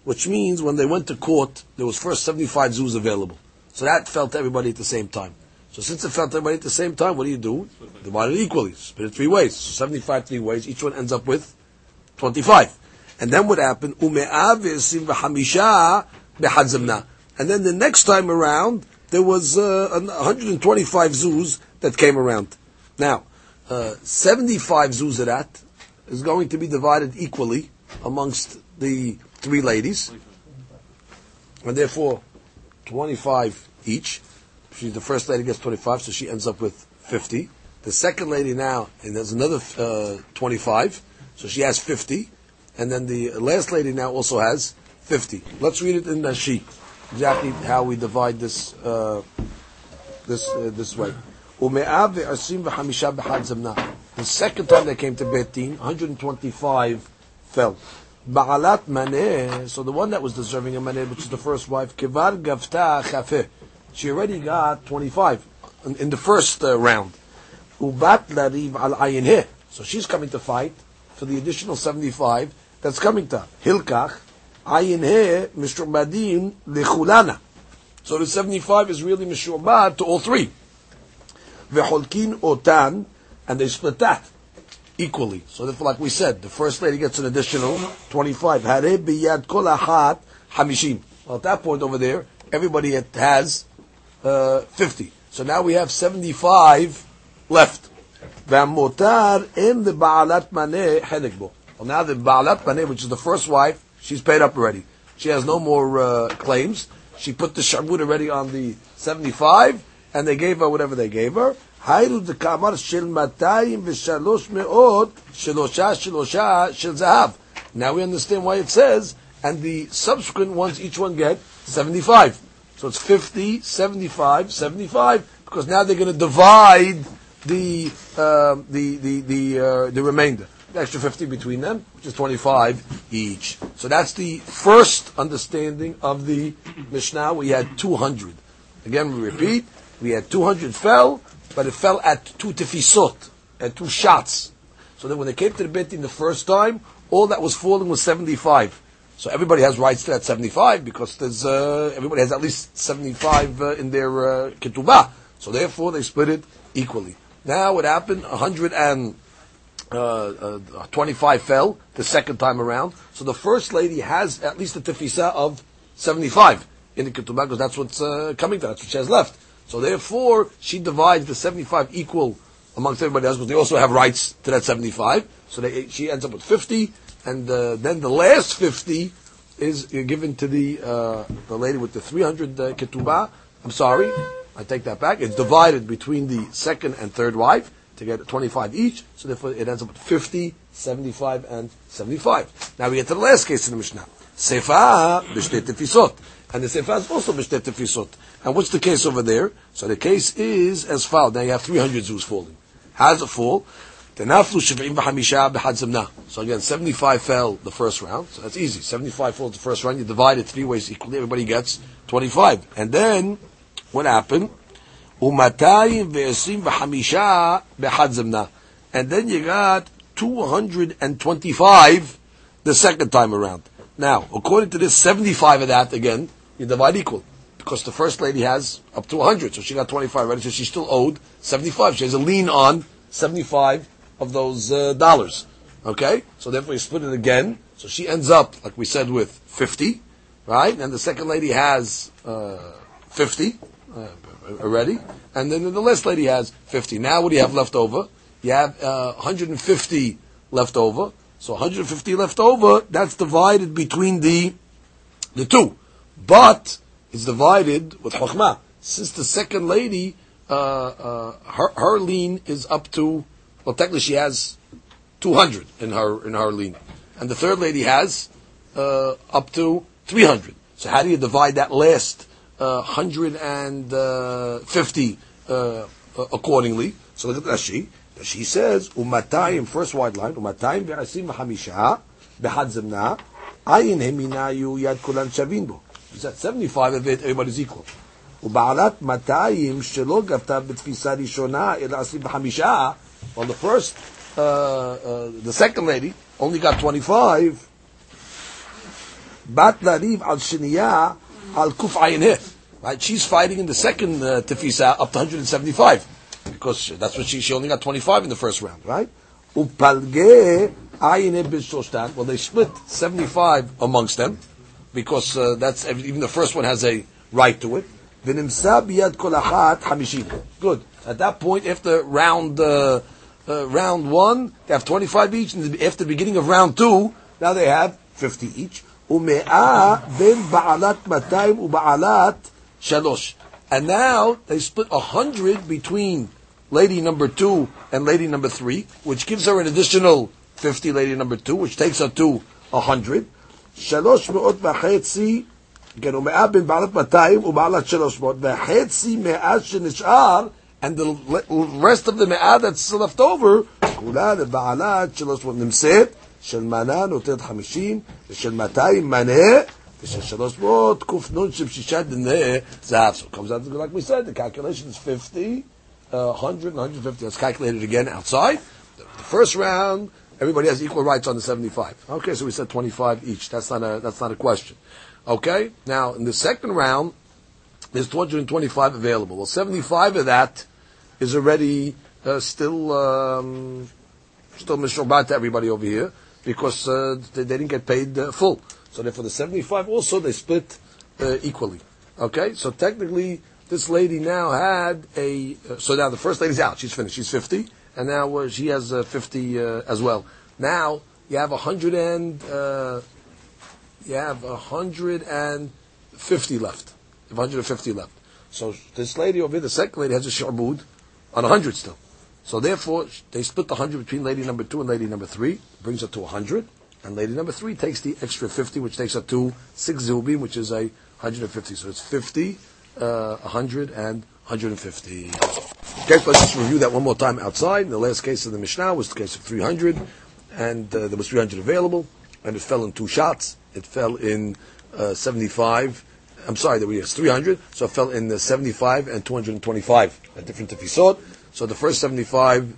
which means when they went to court there was first seventy-five zuz available. So that fell to everybody at the same time. So since it fell to everybody at the same time, what do you do? Divide it equally, split it three ways. So 75 three ways, each one ends up with 25. And then what happened? Ume'av v'esim v'hamisha b'hadzimna. And then the next time around, there was uh, 125 zuz that came around. Now, uh, 75 zuz of that is going to be divided equally amongst the three ladies. And therefore, 25 each. She's the first lady gets 25, so she ends up with 50. The second lady now, and there's another uh, 25, so she has 50. And then the last lady now also has 50. Let's read it in the sheet. Exactly how we divide this uh, this uh, this way. The second time they came to Beit Din, 125 fell. Ba'alat maneh, so the one that was deserving of maneh, which is the first wife, kivar gavta chafeh. She already got 25 in, in the first uh, round. Ubat lariv al So she's coming to fight for the additional 75 that's coming to. Hilkach, ayin he, mishurbadim lechulana. So the 75 is really mishurbat to all three. V'cholkin otan, and they split that equally. So therefore, like we said, the first lady gets an additional 25. Hare hamishim. Well, at that point over there, everybody has uh, 50. So now we have 75 left. V'amotar in the ba'alat maneh henekbo. Well, now the Baalat maneh, which is the first wife, she's paid up already. She has no more uh, claims. She put the Sharmud already on the 75, and they gave her whatever they gave her. Now we understand why it says, and the subsequent ones, each one get 75. So it's 50, 75, 75, because now they're going to divide the, uh, the, the, the, uh, the remainder. Extra 50 between them, which is 25 each. So that's the first understanding of the Mishnah. We had 200. Again, we repeat, we had 200 fell, but it fell at two tefisot, at two shots. So then when they came to the Beit the first time, all that was falling was 75. So everybody has rights to that 75 because there's, uh, everybody has at least 75 uh, in their uh, ketubah. So therefore they split it equally. Now what happened? 125 uh, twenty-five fell the second time around. So the first lady has at least a tefisa of 75 in the ketubah because that's what's uh, coming to, that's what she has left. So therefore, she divides the 75 equal amongst everybody else, but they also have rights to that 75. So they, she ends up with 50, and uh, then the last 50 is given to the uh, the lady with the 300 uh, ketubah. I'm sorry, I take that back. It's divided between the second and third wife to get 25 each, so therefore it ends up with 50, 75, and 75. Now we get to the last case in the Mishnah. Sefa b'shtei tefisot. And the Sefa is also b'shtei tefisot. And what's the case over there? So the case is as follows. Now you have 300 zuz falling. How does it fall? So again, 75 fell the first round, so that's easy. 75 falls the first round, you divide it three ways equally, everybody gets 25. And then, what happened? And then you got 225 the second time around. Now, according to this, 75 of that, again, you divide equal because the first lady has up to 100, so she got 25 already, so she's still owed 75. She has a lien on 75 of those uh, dollars. Okay? So therefore you split it again, so she ends up, like we said, with 50, right? And the second lady has uh, 50 uh, already, and then the last lady has 50. Now what do you have left over? You have 150 uh, left over. So 150 left over, that's divided between the the two. But is divided with Chokhmah. Since the second lady, uh, uh, her, her lien is up to, well, technically she has 200 in her, in her lien. And the third lady has uh, up to 300. So how do you divide that last uh, 150 uh, uh, accordingly? So look at Rashi. She says, "Umatayim." First wide line. Umatayim ve'asim v'hamisha behad zemna ayin heminayu yad kulan shavin bo. Is that 75 of it, everybody's equal. ובעלת 200 שלא גבתה בתפיסה ראשונה, אלא עשרים בחמישה, well, the first, uh, uh, the second lady only got 25, Bat lariv al shiniyah Al Kuf here. Right? She's fighting in the second uh, Tefisa up to 175. Because that's what she, she only got 25 in the first round, right? Upalge Ayin Well, they split 75 amongst them. Because uh, that's even the first one has a right to it. Good. At that point, after round uh, uh, round one, they have 25 each, and after the beginning of round two, now they have 50 each. ומאה בין בעלת 200 ובעלת שלוש. And now they split 100 between lady number two and lady number three, which gives her an additional 50 lady number two, which takes her to 100. שלוש מאות וחצי כן, ומאה בין בעלת 200 ובעלת 300, וחצי מאה שנשאר, and the rest of the מאה that's left over, כולה לבעלת 300 נמצאת, של מנה נותנת 50, ושל 200 מנה, ושל 300 קנ"ן של שישה דיני זהב. So it comes out, like we said, the calculation is 50, uh, 100, 150. Let's calculate it again outside. The, the first round, everybody has equal rights on the 75. Okay, so we said 25 each. That's not a, that's not a question. Okay? Now, in the second round, there's 225 available. Well, 75 of that is already uh, still um, still mishobat to everybody over here because uh, they, they didn't get paid uh, full. So therefore, the 75 also they split uh, equally. Okay? So technically, this lady now had a. Uh, so now the first lady's out. She's finished. She's 50. And now uh, she has 50 as well. Now, you have 100 and you have 150 left. You 150 left. So this lady over here, the second lady, has a sharbud on 100 still. So therefore, they split the 100 between lady number two and lady number three, brings her to 100. And lady number three takes the extra 50, which takes her to 6 zilbim, which is a 150. So it's 50, uh, 100, and 150. Okay, let's just review that one more time outside. The last case of the Mishnah was the case of 300, and uh, there was 300 available, and it fell in two shots it fell in uh, 75. I'm sorry, there was 300, so it fell in the 75 and 225, a different tefisot. So the first 75,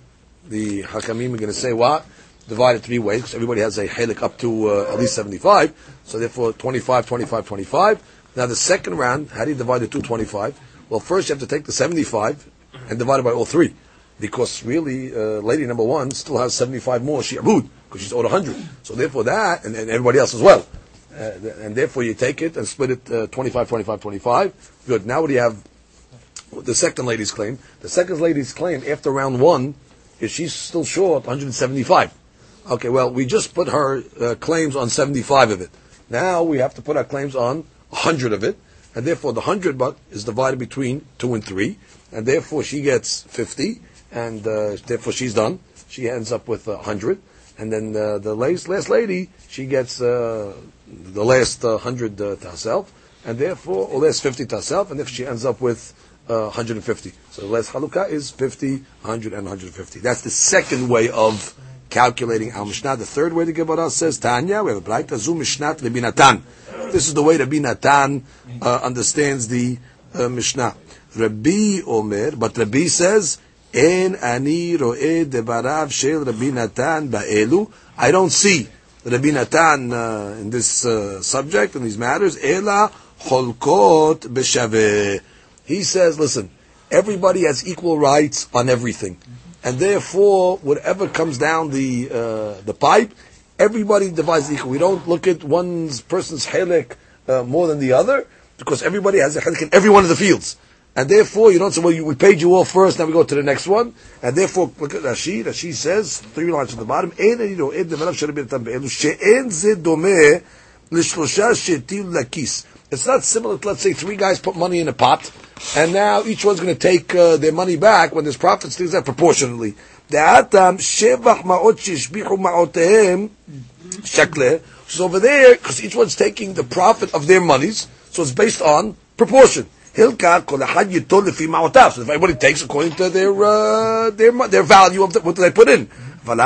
the hakamim are going to say what? Divided three ways, because everybody has a halik up to uh, at least 75. So therefore, 25, 25, 25. Now the second round, how do you divide the 225? Well, first you have to take the 75 and divide it by all three. Because really, uh, lady number one still has 75 more shi'bud, because she's owed 100. So therefore that, and, and everybody else as well. Uh, and therefore you take it and split it uh, 25, 25, 25. Good. Now what do you have? The second lady's claim. The second lady's claim after round one is she's still short 175. Okay, well, we just put her uh, claims on 75 of it. Now we have to put our claims on 100 of it, and therefore the 100 but is divided between 2 and 3, and therefore she gets 50, and uh, therefore she's done. She ends up with 100, and then uh, the last, last lady, she gets uh, the last uh, hundred uh, to herself, and therefore, or last fifty to herself, and if she ends up with uh, 150. So the last halukah is 50, 100, and 150. That's the second way of calculating our Mishnah. The third way the Gemara says, Tanya, we have a Braita Zu Mishnat Rabbi Natan. This is the way Rabbi uh, understands the uh, Mishnah. Rabbi Omer, but Rabbi says, En ani ro'eh debarav shel Rabbi Natan ba'elu. I don't see Rabbi Natan uh, in this uh, subject, in these matters, Ela Cholkot B'Shaveh. He says, listen, everybody has equal rights on everything. And therefore, whatever comes down the uh, the pipe, everybody divides equal. We don't look at one person's helik uh, more than the other, because everybody has a helik in every one of the fields. And therefore, you don't say, well, you, we paid you all first, now we go to the next one. And therefore, look at Rashi. Rashi says, three lines from the bottom, It's not similar to, let's say, three guys put money in a pot, and now each one's going to take uh, their money back when there's profits, things like proportionally. So over there, because each one's taking the profit of their monies, so it's based on proportion. So if everybody takes according to their uh, their their value of the, what they put in. But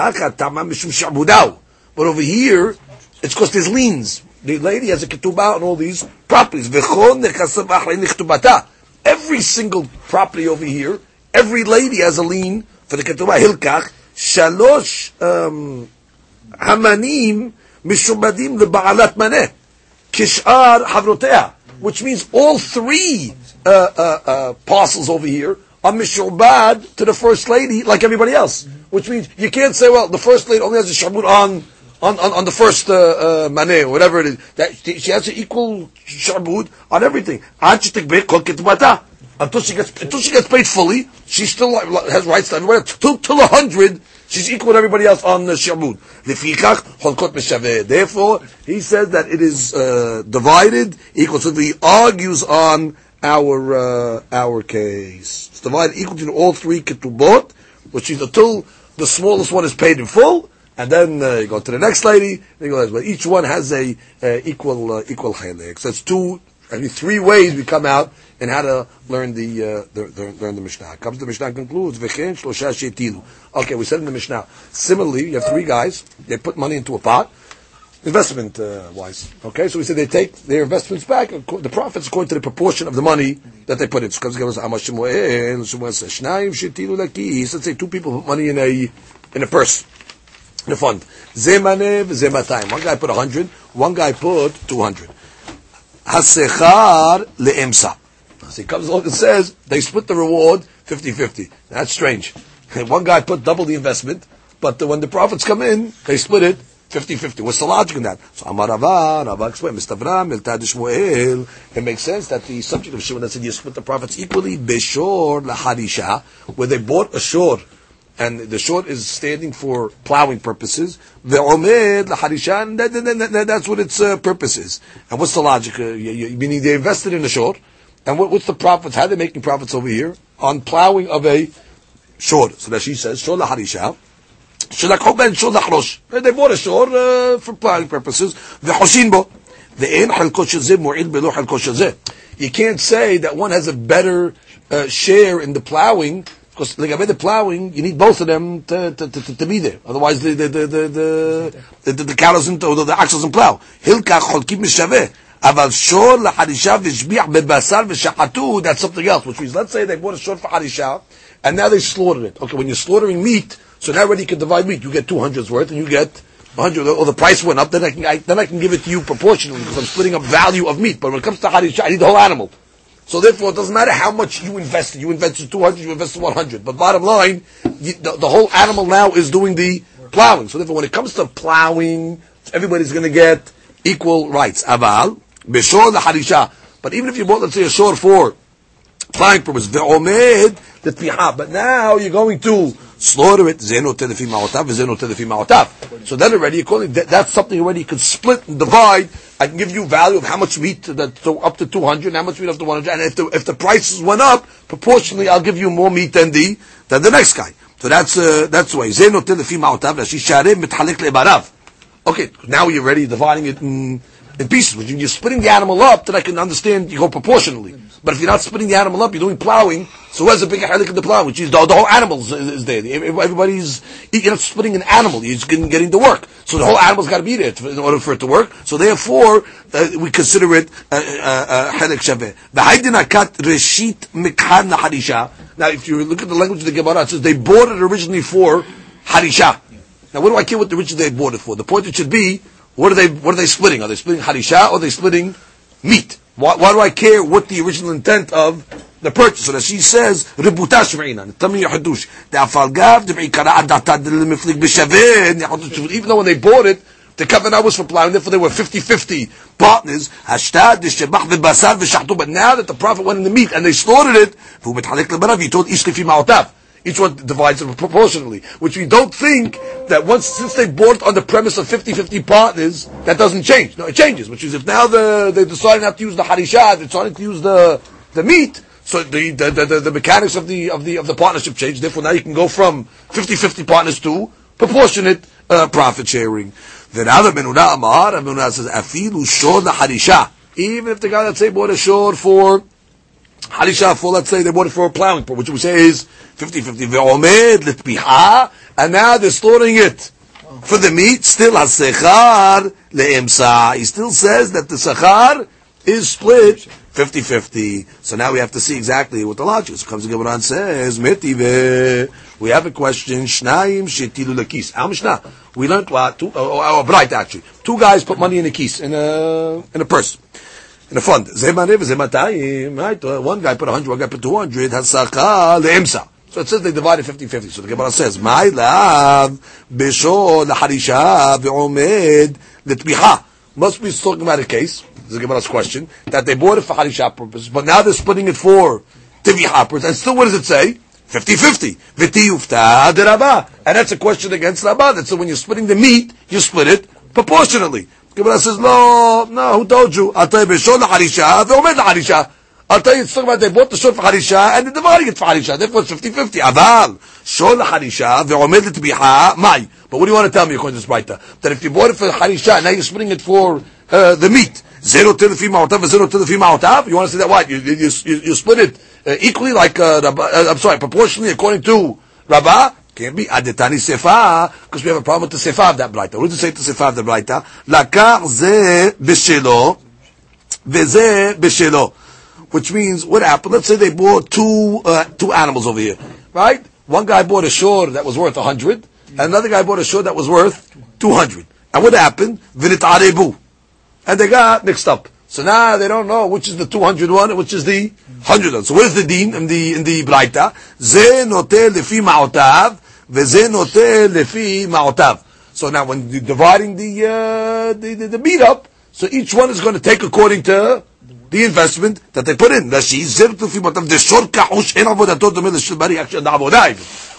over here, it's because there's liens. The lady has a ketubah on all these properties. Every single property over here, every lady has a lien for the ketubah. Hilkach shalosh um, hamanim mishubadim leba'alat maneh. kishar havrotea, which means all three uh, uh, uh, parcels over here are mishubad to the first lady like everybody else. Which means you can't say, well, the first lady only has a shabud on on, on, on the first uh, uh, whatever it is. That she, she has an equal shabud on everything. Until she gets until she gets paid fully, she still has rights to everybody. Till till a hundred, she's equal to everybody else on the shabud. Therefore, he says that it is uh, divided equal. So he argues on our uh, our case. It's divided equal to all three ketubot, which is until the smallest one is paid in full, and then uh, you go to the next lady. Then you go, but each one has a uh, equal uh, equal chilek. So it's two, I mean, three ways we come out and how to learn the, uh, the, the learn the Mishnah. Comes the Mishnah concludes. Okay, we said in the Mishnah. Similarly, you have three guys. They put money into a pot, investment uh, wise. Okay, so we said they take their investments back. The profits according to the proportion of the money that they put in. So Let's say two people put money in a in a purse a fund. Zemane v'zematayim. One guy put hundred. One guy put two hundred. Hasechar le'emsa. So he comes along and says they split the reward 50-50. That's strange. One guy put double the investment, but when the profits come in, they split it 50-50. What's the logic in that? So Amar. It makes sense that the subject of Shimon said you split the profits equally, Beshor laharisha, where they bought a shor, and the short is standing for plowing purposes. The Omer, the Harishan, that's what its uh, purpose is. And what's the logic? Uh, you, you, meaning they invested in the short, and what, what's the profits? How are they making profits over here on plowing of a short? So that she says short the שלקחו בהן שור לחרוש, they bought a shor uh, for plowing purposes, You can't say that one has a better uh, share in the plowing because לגבי the plowing, you need both of them to, to, to, to be there. Otherwise the, the, the, the, the, the, the cow doesn't, or the, the ox doesn't plow. הילקח חולקים משווה. אבל שור לחרישה והשביח בבשר ושחטו, that's something else, which means, let's say they bought a shore for חרישה, and now they slaughtered it. Okay, when you're slaughtering meat, so now already you can divide meat. You get 200's worth, and you get 100, or the price went up, then I can, I, then I can give it to you proportionally, because I'm splitting up value of meat. But when it comes to harisha, I need the whole animal. So therefore, it doesn't matter how much you invested. You invested 200, you invested 100. But bottom line, you, the, the whole animal now is doing the plowing. So therefore, when it comes to plowing, everybody's going to get equal rights. Aval, beshor the harisha. But even if you bought, let's say, a shor for plowing purpose, ve'omed, the piha. But now you're going to slaughter it, zeno telefi ma'otav, zeno telefi ma'otav. So then already you're that, that's something already you can split and divide. I can give you value of how much meat that so up to 200, and how much meat up to 100, and if the, if the prices went up, proportionally I'll give you more meat than the, than the next guy. So that's, uh, that's the way. Zeno telefi ma'otav, rashi sharem mithalek le'barav. Okay, now you're ready dividing it in, in pieces. When you're splitting the animal up, then I can understand you go proportionally. But if you're not splitting the animal up, you're doing plowing. So where's the big halik in the plow? Which is the, the whole animal is, is, there. Everybody's you're not splitting an animal. You're just getting, getting the work. So the whole animal's got to be there to, in order for it to work. So therefore, uh, we consider it uh, uh, halik shaveh. The haydinakat reshit mikhan harisha. Now, if you look at the language of the Gemara, it says they bought it originally for harisha. Now, what do I care what the originally they bought it for? The point it should be, what are they? What are they splitting? Are they splitting harisha or are they splitting meat? Why, why do I care what the original intent of the purchase? So that she says, "Ributa shmeinan." Tell me your hadush. Even though when they bought it, the covenant was for plowing, therefore they were 50-50 partners. But now that the profit went in the meat and they slaughtered it, he told ish lefi ma'otav. Each one divides it proportionally, which we don't think that once, since they bought on the premise of 50-50 partners, that doesn't change. No, it changes, which is if now the, they decided not to use the harisha, they decided to use the, the meat, so the, the, the, the, mechanics of the, of the, of the partnership change. Therefore now you can go from 50-50 partners to proportionate, uh, profit sharing. Then other Menuna Amar, Menuna says, Afilu shor the harisha. Even if the guy, let's say, bought a shor for Harisha for, let's say, they bought it for a plowing, which we say is 50-50. Ve'omed letpiha, and now they're slaughtering it for the meat. Still has-sechar le'emsa. He still says that the sechar is split 50-50. So now we have to see exactly what the logic is. Comes the Gemara and says. We have a question. Shnaim shetilu lekis. Mishnah? We learned what? Two, uh, uh, oh, oh, oh, Braita actually. Two guys put money in a keys, in a, in a purse. In a fund. Uh, One guy put 100, one guy put 200. Hasechar le'emsa. So it says they divided 50-50. So the Gemara says, My love, harisha. Must be talking about a case, this is Gemara's question, that they bought it for harisha purposes, but now they're splitting it for tibihah purposes. And still, what does it say? 50-50. V'ti yufta derabah. And that's a question against Rabah. That so when you're splitting the meat, you split it proportionally. Gemara says, no, no, who told you? Ve'omed harisha. I'll tell you, it's talking about they bought the shor for harisha and they're dividing it for harisha. Therefore, it's 50-50. Aval, shor harisha ve'omed letbiha, mai. But what do you want to tell me according to this Braita? That if you bought it for harisha, now you're splitting it for uh, the meat. Zero to the female ma'otav, zero to the female ma'otav. You want to say that what? You, you, you, you split it uh, equally like, uh, Rabba, uh, I'm sorry, proportionally according to Rabbah? Can't be adetani sefa, because we have a problem with the sefa of that Braita. What does it say to sefa of the Braita? Lakar ze b'shelo, veze b'shelo. Which means, what happened? Let's say they bought two, uh, two animals over here, right? One guy bought a shor that was worth a hundred, and another guy bought a shor that was worth two hundred. And what happened? Vinitarebu. And they got mixed up. So now they don't know which is the 200 one and which is the 100 one. So where's the deen in the, in the Braita? Ze note lefi ma'otav, So now when you're dividing the, uh, the, the, the meat up, so each one is going to take according to the investment that they put in.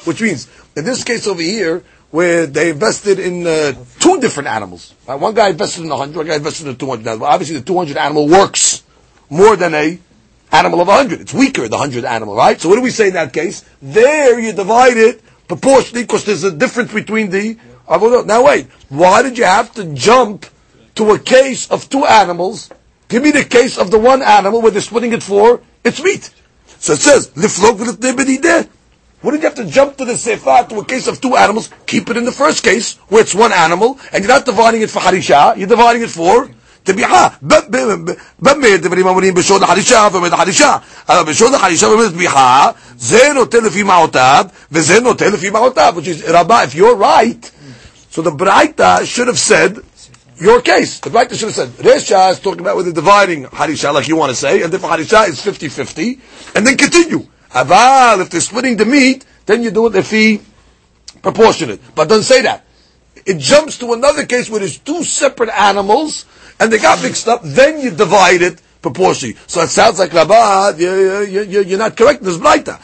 Which means, in this case over here, where they invested in uh, two different animals. Right? One guy invested in 100, one guy invested in 200. Now, obviously, the 200 animal works more than a animal of 100. It's weaker, the 100 animal, right? So what do we say in that case? There, you divide it proportionally because there's a difference between the... Now, wait. Why did you have to jump to a case of two animals? Give me the case of the one animal where they're splitting it for its meat. So it says, did you have to jump to the sefer to a case of two animals? Keep it in the first case, where it's one animal, and you're not dividing it for harisha, you're dividing it for תביעה. במה דברים אמורים בשוד החרישה ועומד החרישה? אבל בשוד החרישה ועומד תביעה, זה נותן לפי מעותיו, וזה נותן לפי מעותיו. Which is, Rabbah, if you're right, so the Braita should have said, your case. The Braita should have said, Resha is talking about whether dividing harisha, like you want to say, and therefore harisha is 50-50, and then continue. Aval, if they're splitting the meat, then you do it if he proportionate. But don't say that. It jumps to another case where there's two separate animals and they got mixed up, then you divide it proportionally. So it sounds like Rabah. you, you, you, you're not correct in this Braita.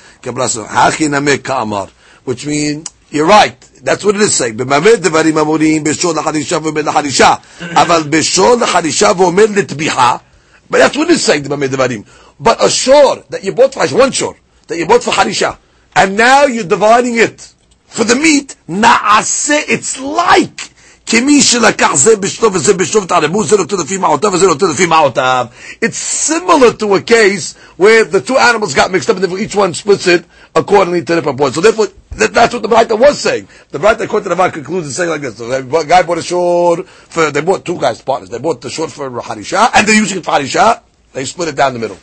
Which means, you're right. That's what it is saying. במאמר דברים amurim בשור לחרישה ואומר לחרישה. אבל בשור לחרישה ואומר לטביחה. But that's what it is saying, במאמר דברים. But a that you bought for, one shor, that you bought for harisha, and now you're dividing it. For the meat, na'ase, it's like כמי שלקח זה וזה ותערמו, זה לפי מעותיו וזה לפי מעותיו. It's similar to a case where the two animals got mixed up and each one splits it accordingly to the purport. So therefore, that, that's what the Braita was saying. The Braita according to Rabbah concludes and saying like this. So the guy bought a shor for, they bought two guys, partners. They bought the shor for Harisha and they're using it for Harisha. They split it down the middle.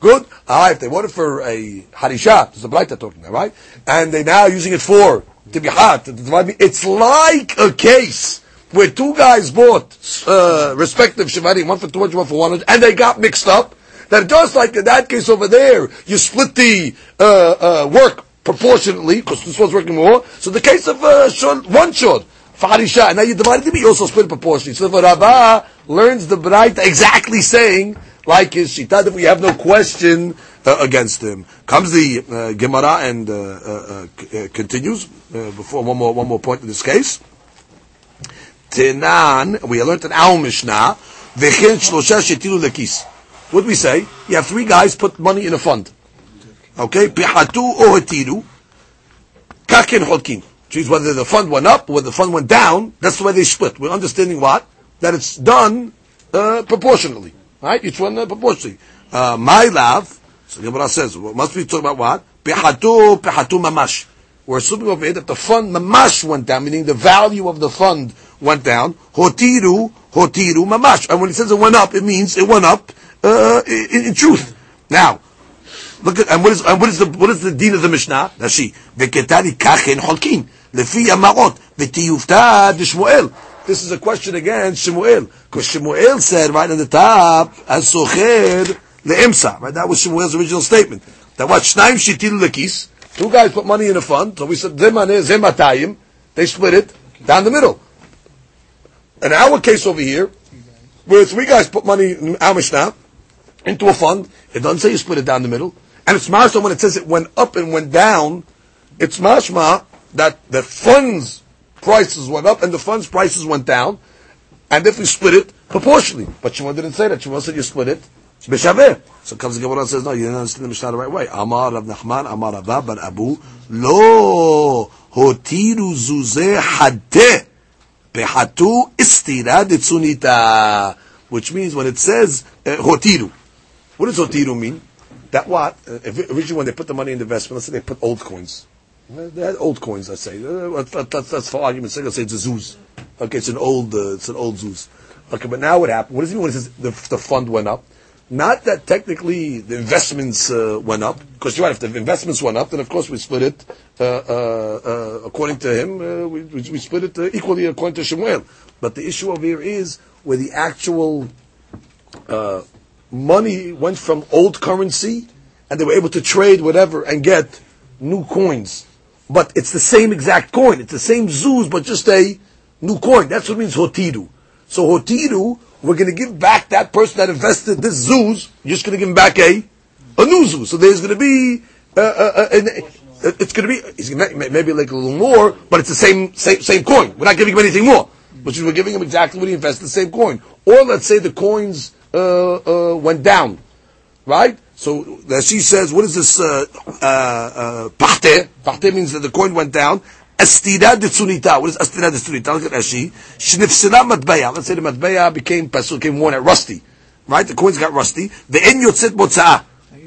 Good. All right. If they bought it for a harisha, there's the Braita talking about, right? And they now using it for to be hot. It's like a case where two guys bought uh, respective shivarim, one for 200, one for 100, and they got mixed up. That just like in that case over there, you split the uh, uh, work proportionately because this one's working more. So the case of uh, one shod. Farisha, and now you divide it, you also split it proportionally. So if Rabbah learns the Braita exactly saying like his shita, that we have no question uh, against him. Comes the uh, Gemara and uh, continues before one more one more point in this case. Tenan, we learned in our Mishnah, v'chen shlosha shetilu lekis. What we say? You have three guys put money in a fund. Okay, pihatu or hetiru, kakin hodkin. Means whether the fund went up or whether the fund went down, that's the way they split. We're understanding what? That it's done proportionally. Right? Each one uh, proportionally. Uh, my love, so Gemara says, well, must we talk about what? Pehatu, pehatu mamash. We're assuming over here that the fund mamash went down, meaning the value of the fund went down. Hotiru, hotiru mamash. And when he says it went up, it means it went up uh, in, in truth. Now, look at and what is and what is the what is the deen of the Mishnah? Rashi v'ketani kachen holkin lefi amaot v'tiyufta d'Shmuel. This is a question again, Shmuel, because Shmuel said right on the top as socher le'emsa. Right, that was Shmuel's original statement. That what shnaim shitil lekis. Two guys put money in a fund. So we said zematayim. They split it down the middle. In our case over here, where three guys put money in our Mishnah into a fund, it doesn't say you split it down the middle. And it's mashma when it says it went up and went down, it's mashma that the funds prices went up and the funds prices went down, and if we split it proportionally. But Shimon didn't say that. Shimon said you split it b'shaveh. So comes the Gemara and says, no, you didn't understand the Mishnah the right way. Amar Rav Nachman, Amar Rav Bar Abu, lo hotiru zuzeh hadeh behatu istira detzunita. Which means when it says uh, hotiru, what does hotiru mean? That what? Uh, originally when they put the money in the investment, let's say they put old coins. They had old coins, let's say. Uh, That's, that's for argument's sake. Let's say it's a Zuz. Okay, it's an old, uh, it's an old Zuz. Okay, but now what happened? What does it mean when it says the, the fund went up? Not that technically the investments uh, went up, because you're right. If the investments went up, then of course we split it. Uh, uh, uh, according to him, uh, we, we split it uh, equally according to Shemuel. But the issue over here is where the actual money went from old currency, and they were able to trade whatever and get new coins. But it's the same exact coin. It's the same zuz, but just a new coin. That's what means hotiru. So hotiru, we're going to give back that person that invested this zuz. You're just going to give him back a a new zuz. So there's going to be uh, uh, uh, uh, it's going to be maybe like a little more, but it's the same same same coin. We're not giving him anything more, which is we're giving him exactly what he invested, the same coin. Or let's say the coins uh, uh, went down right? So she says, what is this? Uh, uh, means that the coin went down. Astira de tsunita. What is astira de tsunita? Look at Rashi. Shnifsila matbeya. Let's say the matbeya became pasul, became worn out, rusty. Right? The coins got rusty. The en yotzet motzah.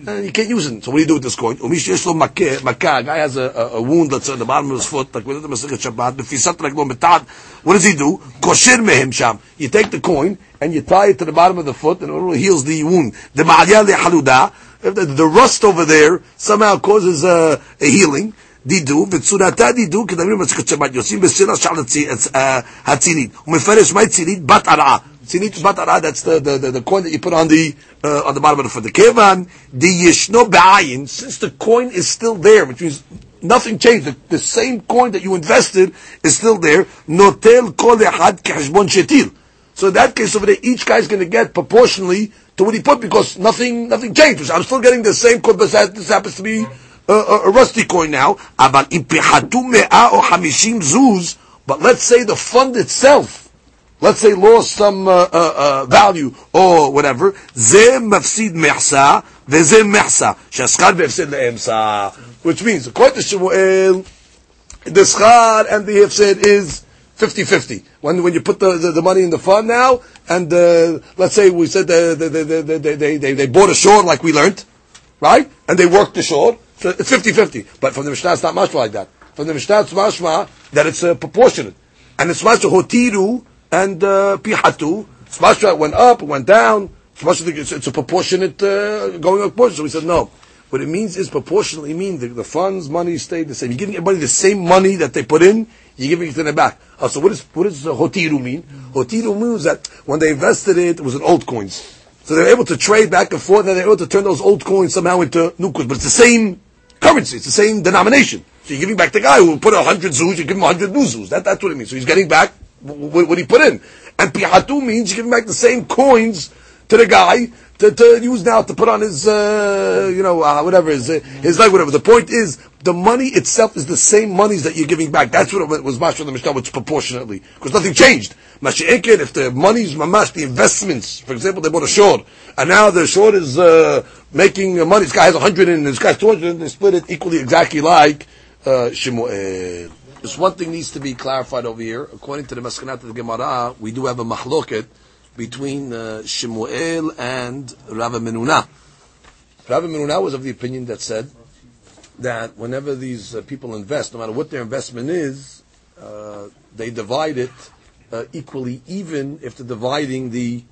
And you can't use it. So what do you do with this coin? Umish yesh lo makkeh, makkah. A guy has a, a, a wound that's on the bottom of his foot, like with the Masechet Shabbat. Nefisat reglo metad. What does he do? Kosher mehem sham. You take the coin and you tie it to the bottom of the foot, and it heals the wound. The ma'alya le haluda. If the, the rust over there somehow causes a, a healing. דידו, וצורתה דידו, כדברים במסכת שבת, יוצאים בסלע שעל הצי- אה, הצינית. הוא מפרש מהי צינית? בת ערעה. צינית בת ערעה, that's the, the, the, the coin that you put on the, uh, on the bottom of the foot. The כיוון דישנו בעין, since the coin is still there, which means nothing changed, the, the same coin that you invested is still there, נוטל כל אחד כחשבון שתיל. So in that case over there, each guy's going to get proportionally to what he put because nothing, nothing changed. I'm still getting the same coin, but that- this happens to be a, a rusty coin now. But let's say the fund itself let's say lost some uh, uh, uh, value or whatever, זה מפסיד מחסה וזה מחסה, shaskad והפסד לאמסה, which means, according to Shmuel the schar and the hefsed is 50-50. When, when you put the, the, the money in the fund now, and uh, let's say we said they, they, they, they, they, they, they bought a shor like we learned, right? And they worked the shor it's 50-50. But from the Mishnah, it's not much like that. From the Mishnah, it's mashma that it's uh, proportionate. And it's mashma hotiru and uh, pihatu. It's mashma went up, went down. It's mashma it's, it's a proportionate, uh, going up proportion. So we said no. What it means is proportionally mean the, the funds, money stayed the same. You're giving everybody the same money that they put in, you're giving it to them back. Oh, so what, is, what does uh, hotiru mean? Hotiru means that when they invested it, it was in old coins. So they were able to trade back and forth, and they were able to turn those old coins somehow into new coins. But it's the same currency, it's the same denomination. So you're giving back the guy who put a hundred zuz, you give him a hundred new zuz. That, that's what it means. So he's getting back what, what he put in. And pihatu means you're giving back the same coins to the guy to, to use now to put on his, uh, you know, uh, whatever, his, uh, his leg, whatever. The point is, the money itself is the same monies that you're giving back. That's what it was mashma the Mishnah, which proportionately, because nothing changed. Mashi'ekin, if the money's mamash, the investments, for example, they bought a short, and now the short is, uh, making money, this guy has 100 and this guy's 200 and they split it equally exactly like, uh, Shemuel. This one thing needs to be clarified over here. According to the Maskanat of the Gemara, we do have a mahloket between uh, Shemuel and Rav Menuna. Rav Menuna was of the opinion that said that whenever these uh, people invest, no matter what their investment is, uh, they divide it uh, equally, even if they're dividing the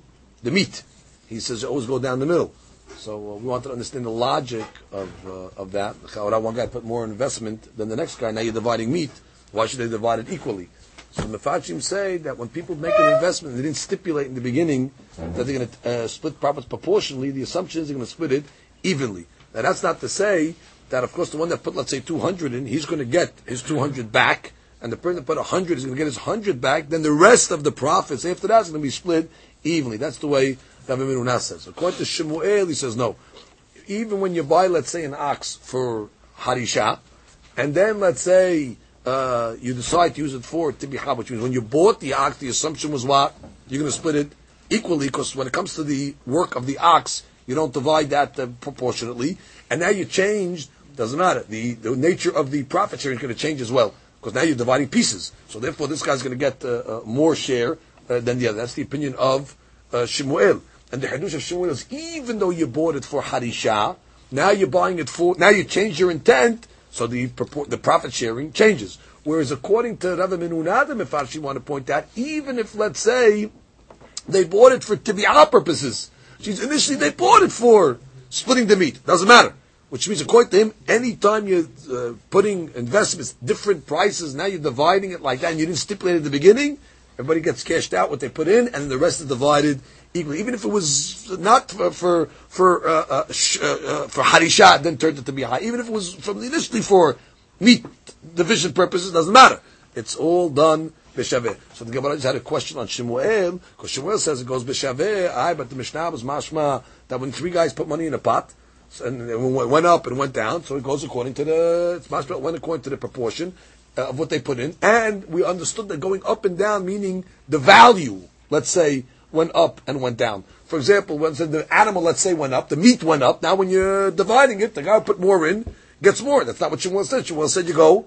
the meat. he says always go down the middle. So uh, we want to understand the logic of uh, of that. One guy put more investment than the next guy. Now you're dividing meat. Why should they divide it equally? So the Mefarshim say that when people make an investment, they didn't stipulate in the beginning that they're going to uh, split profits proportionally. The assumption is they're going to split it evenly. Now that's not to say that, of course, the one that put, let's say, 200 in, he's going to get his 200 back, and the person that put 100 is going to get his 100 back, then the rest of the profits after that is going to be split evenly. That's the way Rabbi Menuna says. According to Shemuel, he says no. Even when you buy, let's say, an ox for Harisha, and then let's say uh, you decide to use it for Tibiha, which means when you bought the ox, the assumption was what? You're going to split it equally, because when it comes to the work of the ox, you don't divide that uh, proportionately. And now you changed doesn't matter. The, the nature of the profit sharing is going to change as well because now you're dividing pieces. So therefore, this guy's going to get uh, uh, more share uh, than the other. That's the opinion of Shemuel. And the hadush of Shemuel is even though you bought it for harisha, now you're buying it for now you change your intent, so the the profit sharing changes. Whereas according to Rav Menunah, if I want to point out, even if let's say they bought it for tibiyah purposes, she's initially they bought it for splitting the meat. Doesn't matter. Which means, according to him, anytime you're uh, putting investments, different prices, now you're dividing it like that, and you didn't stipulate at the beginning, everybody gets cashed out what they put in, and the rest is divided equally. Even if it was not for for for uh, uh, uh, uh, for harisha, then turned it to be high. Even if it was from initially for meat division purposes, doesn't matter. It's all done b'shaveh. So the Gemara just had a question on Shemuel, because Shemuel says it goes b'shaveh. Aye, but the Mishnah was mashma that when three guys put money in a pot, and it went up and went down, so it goes according to the it's mashma went according to the proportion of what they put in, and we understood that going up and down meaning the value, let's say, went up and went down. For example, when the animal, let's say, went up, the meat went up. Now, when you're dividing it, the guy put more in gets more. That's not what you want said. You want said you go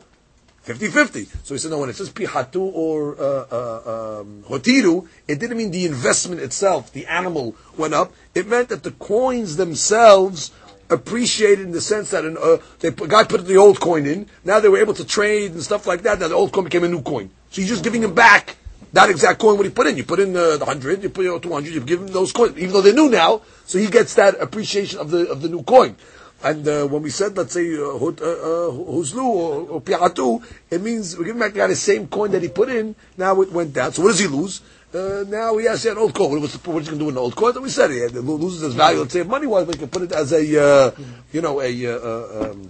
50-50. So he said, no, when it says pihatu or uh, uh, um, hotiru, it didn't mean the investment itself, the animal went up. It meant that the coins themselves appreciated in the sense that an, uh, they, a guy put the old coin in. Now they were able to trade and stuff like that. Now the old coin became a new coin. So you're just giving him back that exact coin what he put in. You put in uh, the hundred, you put in two hundred. You give him those coins, even though they're new now. So he gets that appreciation of the of the new coin. And uh, when we said, let's say, uh, uh, uh huzlu or, or piatu, it means we're giving back the guy the same coin that he put in. Now it went down. So what does he lose? Uh, now he has an old coin. What's, the, he going to do with an old coin? That we said it loses its value. Let's say money wise, but he can put it as a, uh, you know, a, uh, uh um,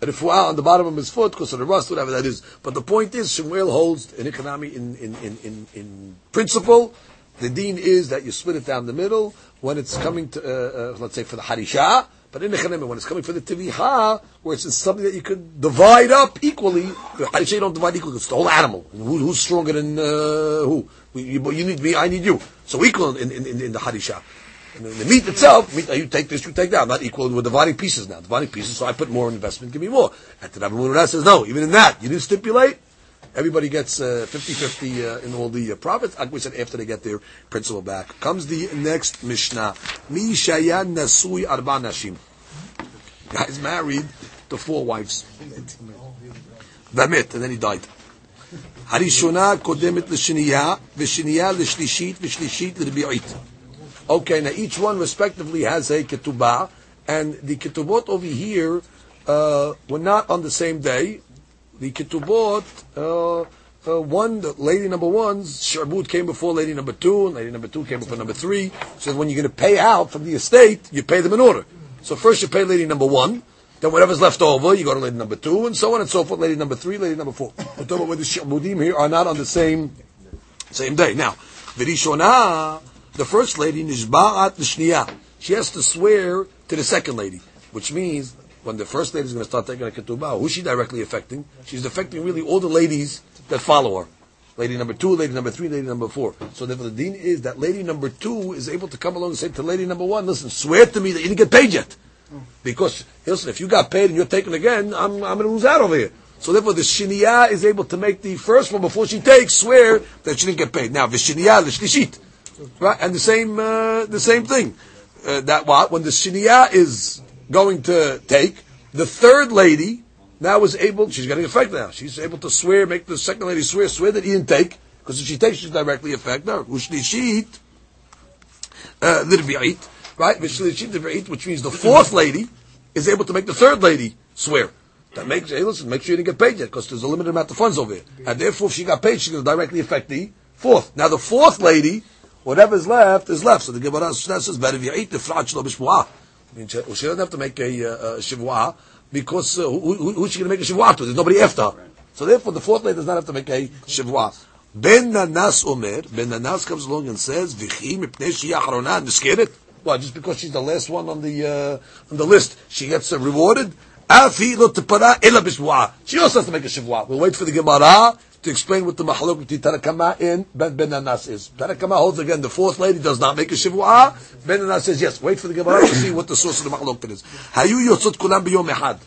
a refuah on the bottom of his foot because of the rust, whatever that is. But the point is, Shemuel holds an economy in, in, in, in, in principle. The deen is that you split it down the middle when it's coming to, uh, uh, let's say, for the harisha. But in the when it's coming for the tiviha, where it's something that you could divide up equally, the harisha you don't divide equally, it's the whole animal. Who, who's stronger than uh, who? You, you, need me, I need you. So equal in, in, in, in the harisha. And the meat itself, meat, you take this, you take that. Not equal. We're dividing pieces now. Dividing pieces, so I put more investment, give me more. And the Rabbi Menuna says, no, even in that, you didn't stipulate. Everybody gets uh, 50-50 uh, in all the uh, profits. Like we said, after they get their principal back. Comes the next Mishnah. Mi shayan nasui arba nashim. Guy's married to four wives. Vamit, and then he died. הראשונה קודמת לשנייה, ושנייה לשלישית, ושלישית לרביעית. Okay, now each one respectively has a ketubah, and the ketubot over here uh, were not on the same day. the ketubot, uh, uh, one, lady number one's sharbut came before lady number two, and lady number two came before number three. So when you're going to pay out from the estate, you pay them in order. So first you pay lady number one, then whatever's left over, you go to lady number two, and so on and so forth. Lady number three, lady number four. We're talking about where the sharbudim here are not on the same same day. Now, v'rishona the first lady, Nishba'at Nishniya, she has to swear to the second lady, which means when the first lady is going to start taking a ketubah, who's she directly affecting? She's affecting really all the ladies that follow her. Lady number two, lady number three, lady number four. So therefore the deen is that lady number two is able to come along and say to lady number one, listen, swear to me that you didn't get paid yet. Because, listen, if you got paid and you're taken again, I'm, I'm going to lose out over here. So therefore the shiniyah is able to make the first one before she takes, swear that she didn't get paid. Now, the shiniyah, the shlishit, Right? And the same, uh, the same thing. Uh, that what? When the shiniyah is going to take, the third lady now is able, she's getting effect now. She's able to swear, make the second lady swear, swear that he didn't take, because if she takes, she's directly affected. Ushlishit, uh, l'rbi'it, right? V'shlishit l'rbi'it, which means the fourth lady is able to make the third lady swear. That makes, hey, listen, make sure you didn't get paid yet, because there's a limited amount of funds over here. And therefore, if she got paid, she's going to directly affect the fourth. Now, the fourth lady, whatever's left, is left. So the Gemara says, you mean, she, well, she doesn't have to make a, uh, a shivua, because uh, who, who, who's she going to make a shivua to? There's nobody after. So therefore, the fourth lady does not have to make a shivua. Ben Nanas Omer, Ben Nanas comes along and says, V'chi mipnei shiyah harona niskeret. Well, just because she's the last one on the uh, on the list, she gets uh, rewarded. She also has to make a shivua. We'll wait for the Gemara to explain what the mahalok between Tanakama and Ben, ben Nanas is. Tanakama holds again the fourth lady does not make a shivua. Ben Nanas says yes. Wait for the Gemara to see what the source of the mahalok is. Hayu yotzot kulam b'yom ehad.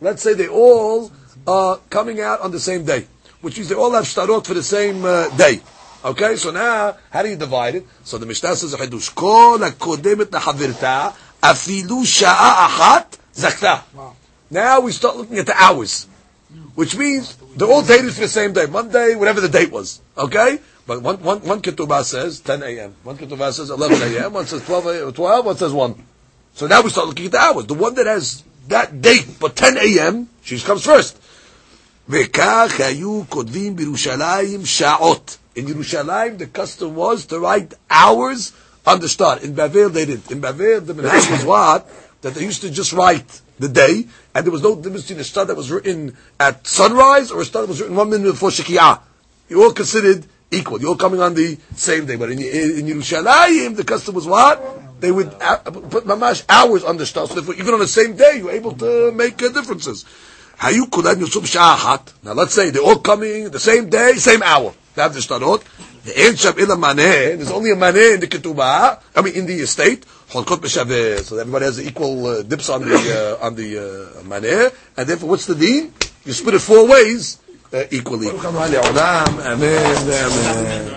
Let's say they all are coming out on the same day, which means they all have shtarot for the same uh, day. Okay, so now how do you divide it? So the Mishnah says a chidush. Kol hakodemet lachavirta afilu sha'a achat zakta. Now we start looking at the hours, which means they're all dated for the same day, Monday, whatever the date was. Okay? But one, one, one ketubah says 10 a.m., one ketubah says 11 a.m., one says 12 a.m., 12, one says 1. So now we shtar looking at the hours. The one that has that date, but 10 a.m., she comes first. In Yerushalayim, the custom was to write hours on the start. In Bavel, they didn't. In Bavel, the minhag was what? That they used to just write the day, and there was no difference between a shtar that was written at sunrise or a shtar that was written one minute before Shekiah. You're all considered equal. You're all coming on the same day. But in, in, in Yerushalayim, the custom was what? They would uh, put mamash hours on the shtar. So even on the same day, you're able to make uh, differences. Now let's say they're all coming the same day, same hour. They have the shtarot. There's only a maneh in the ketubah, I mean in the estate. So everybody has equal uh, dips on the uh, on the uh, maneh, and therefore what's the deen? You split it four ways uh, equally. Amen, amen.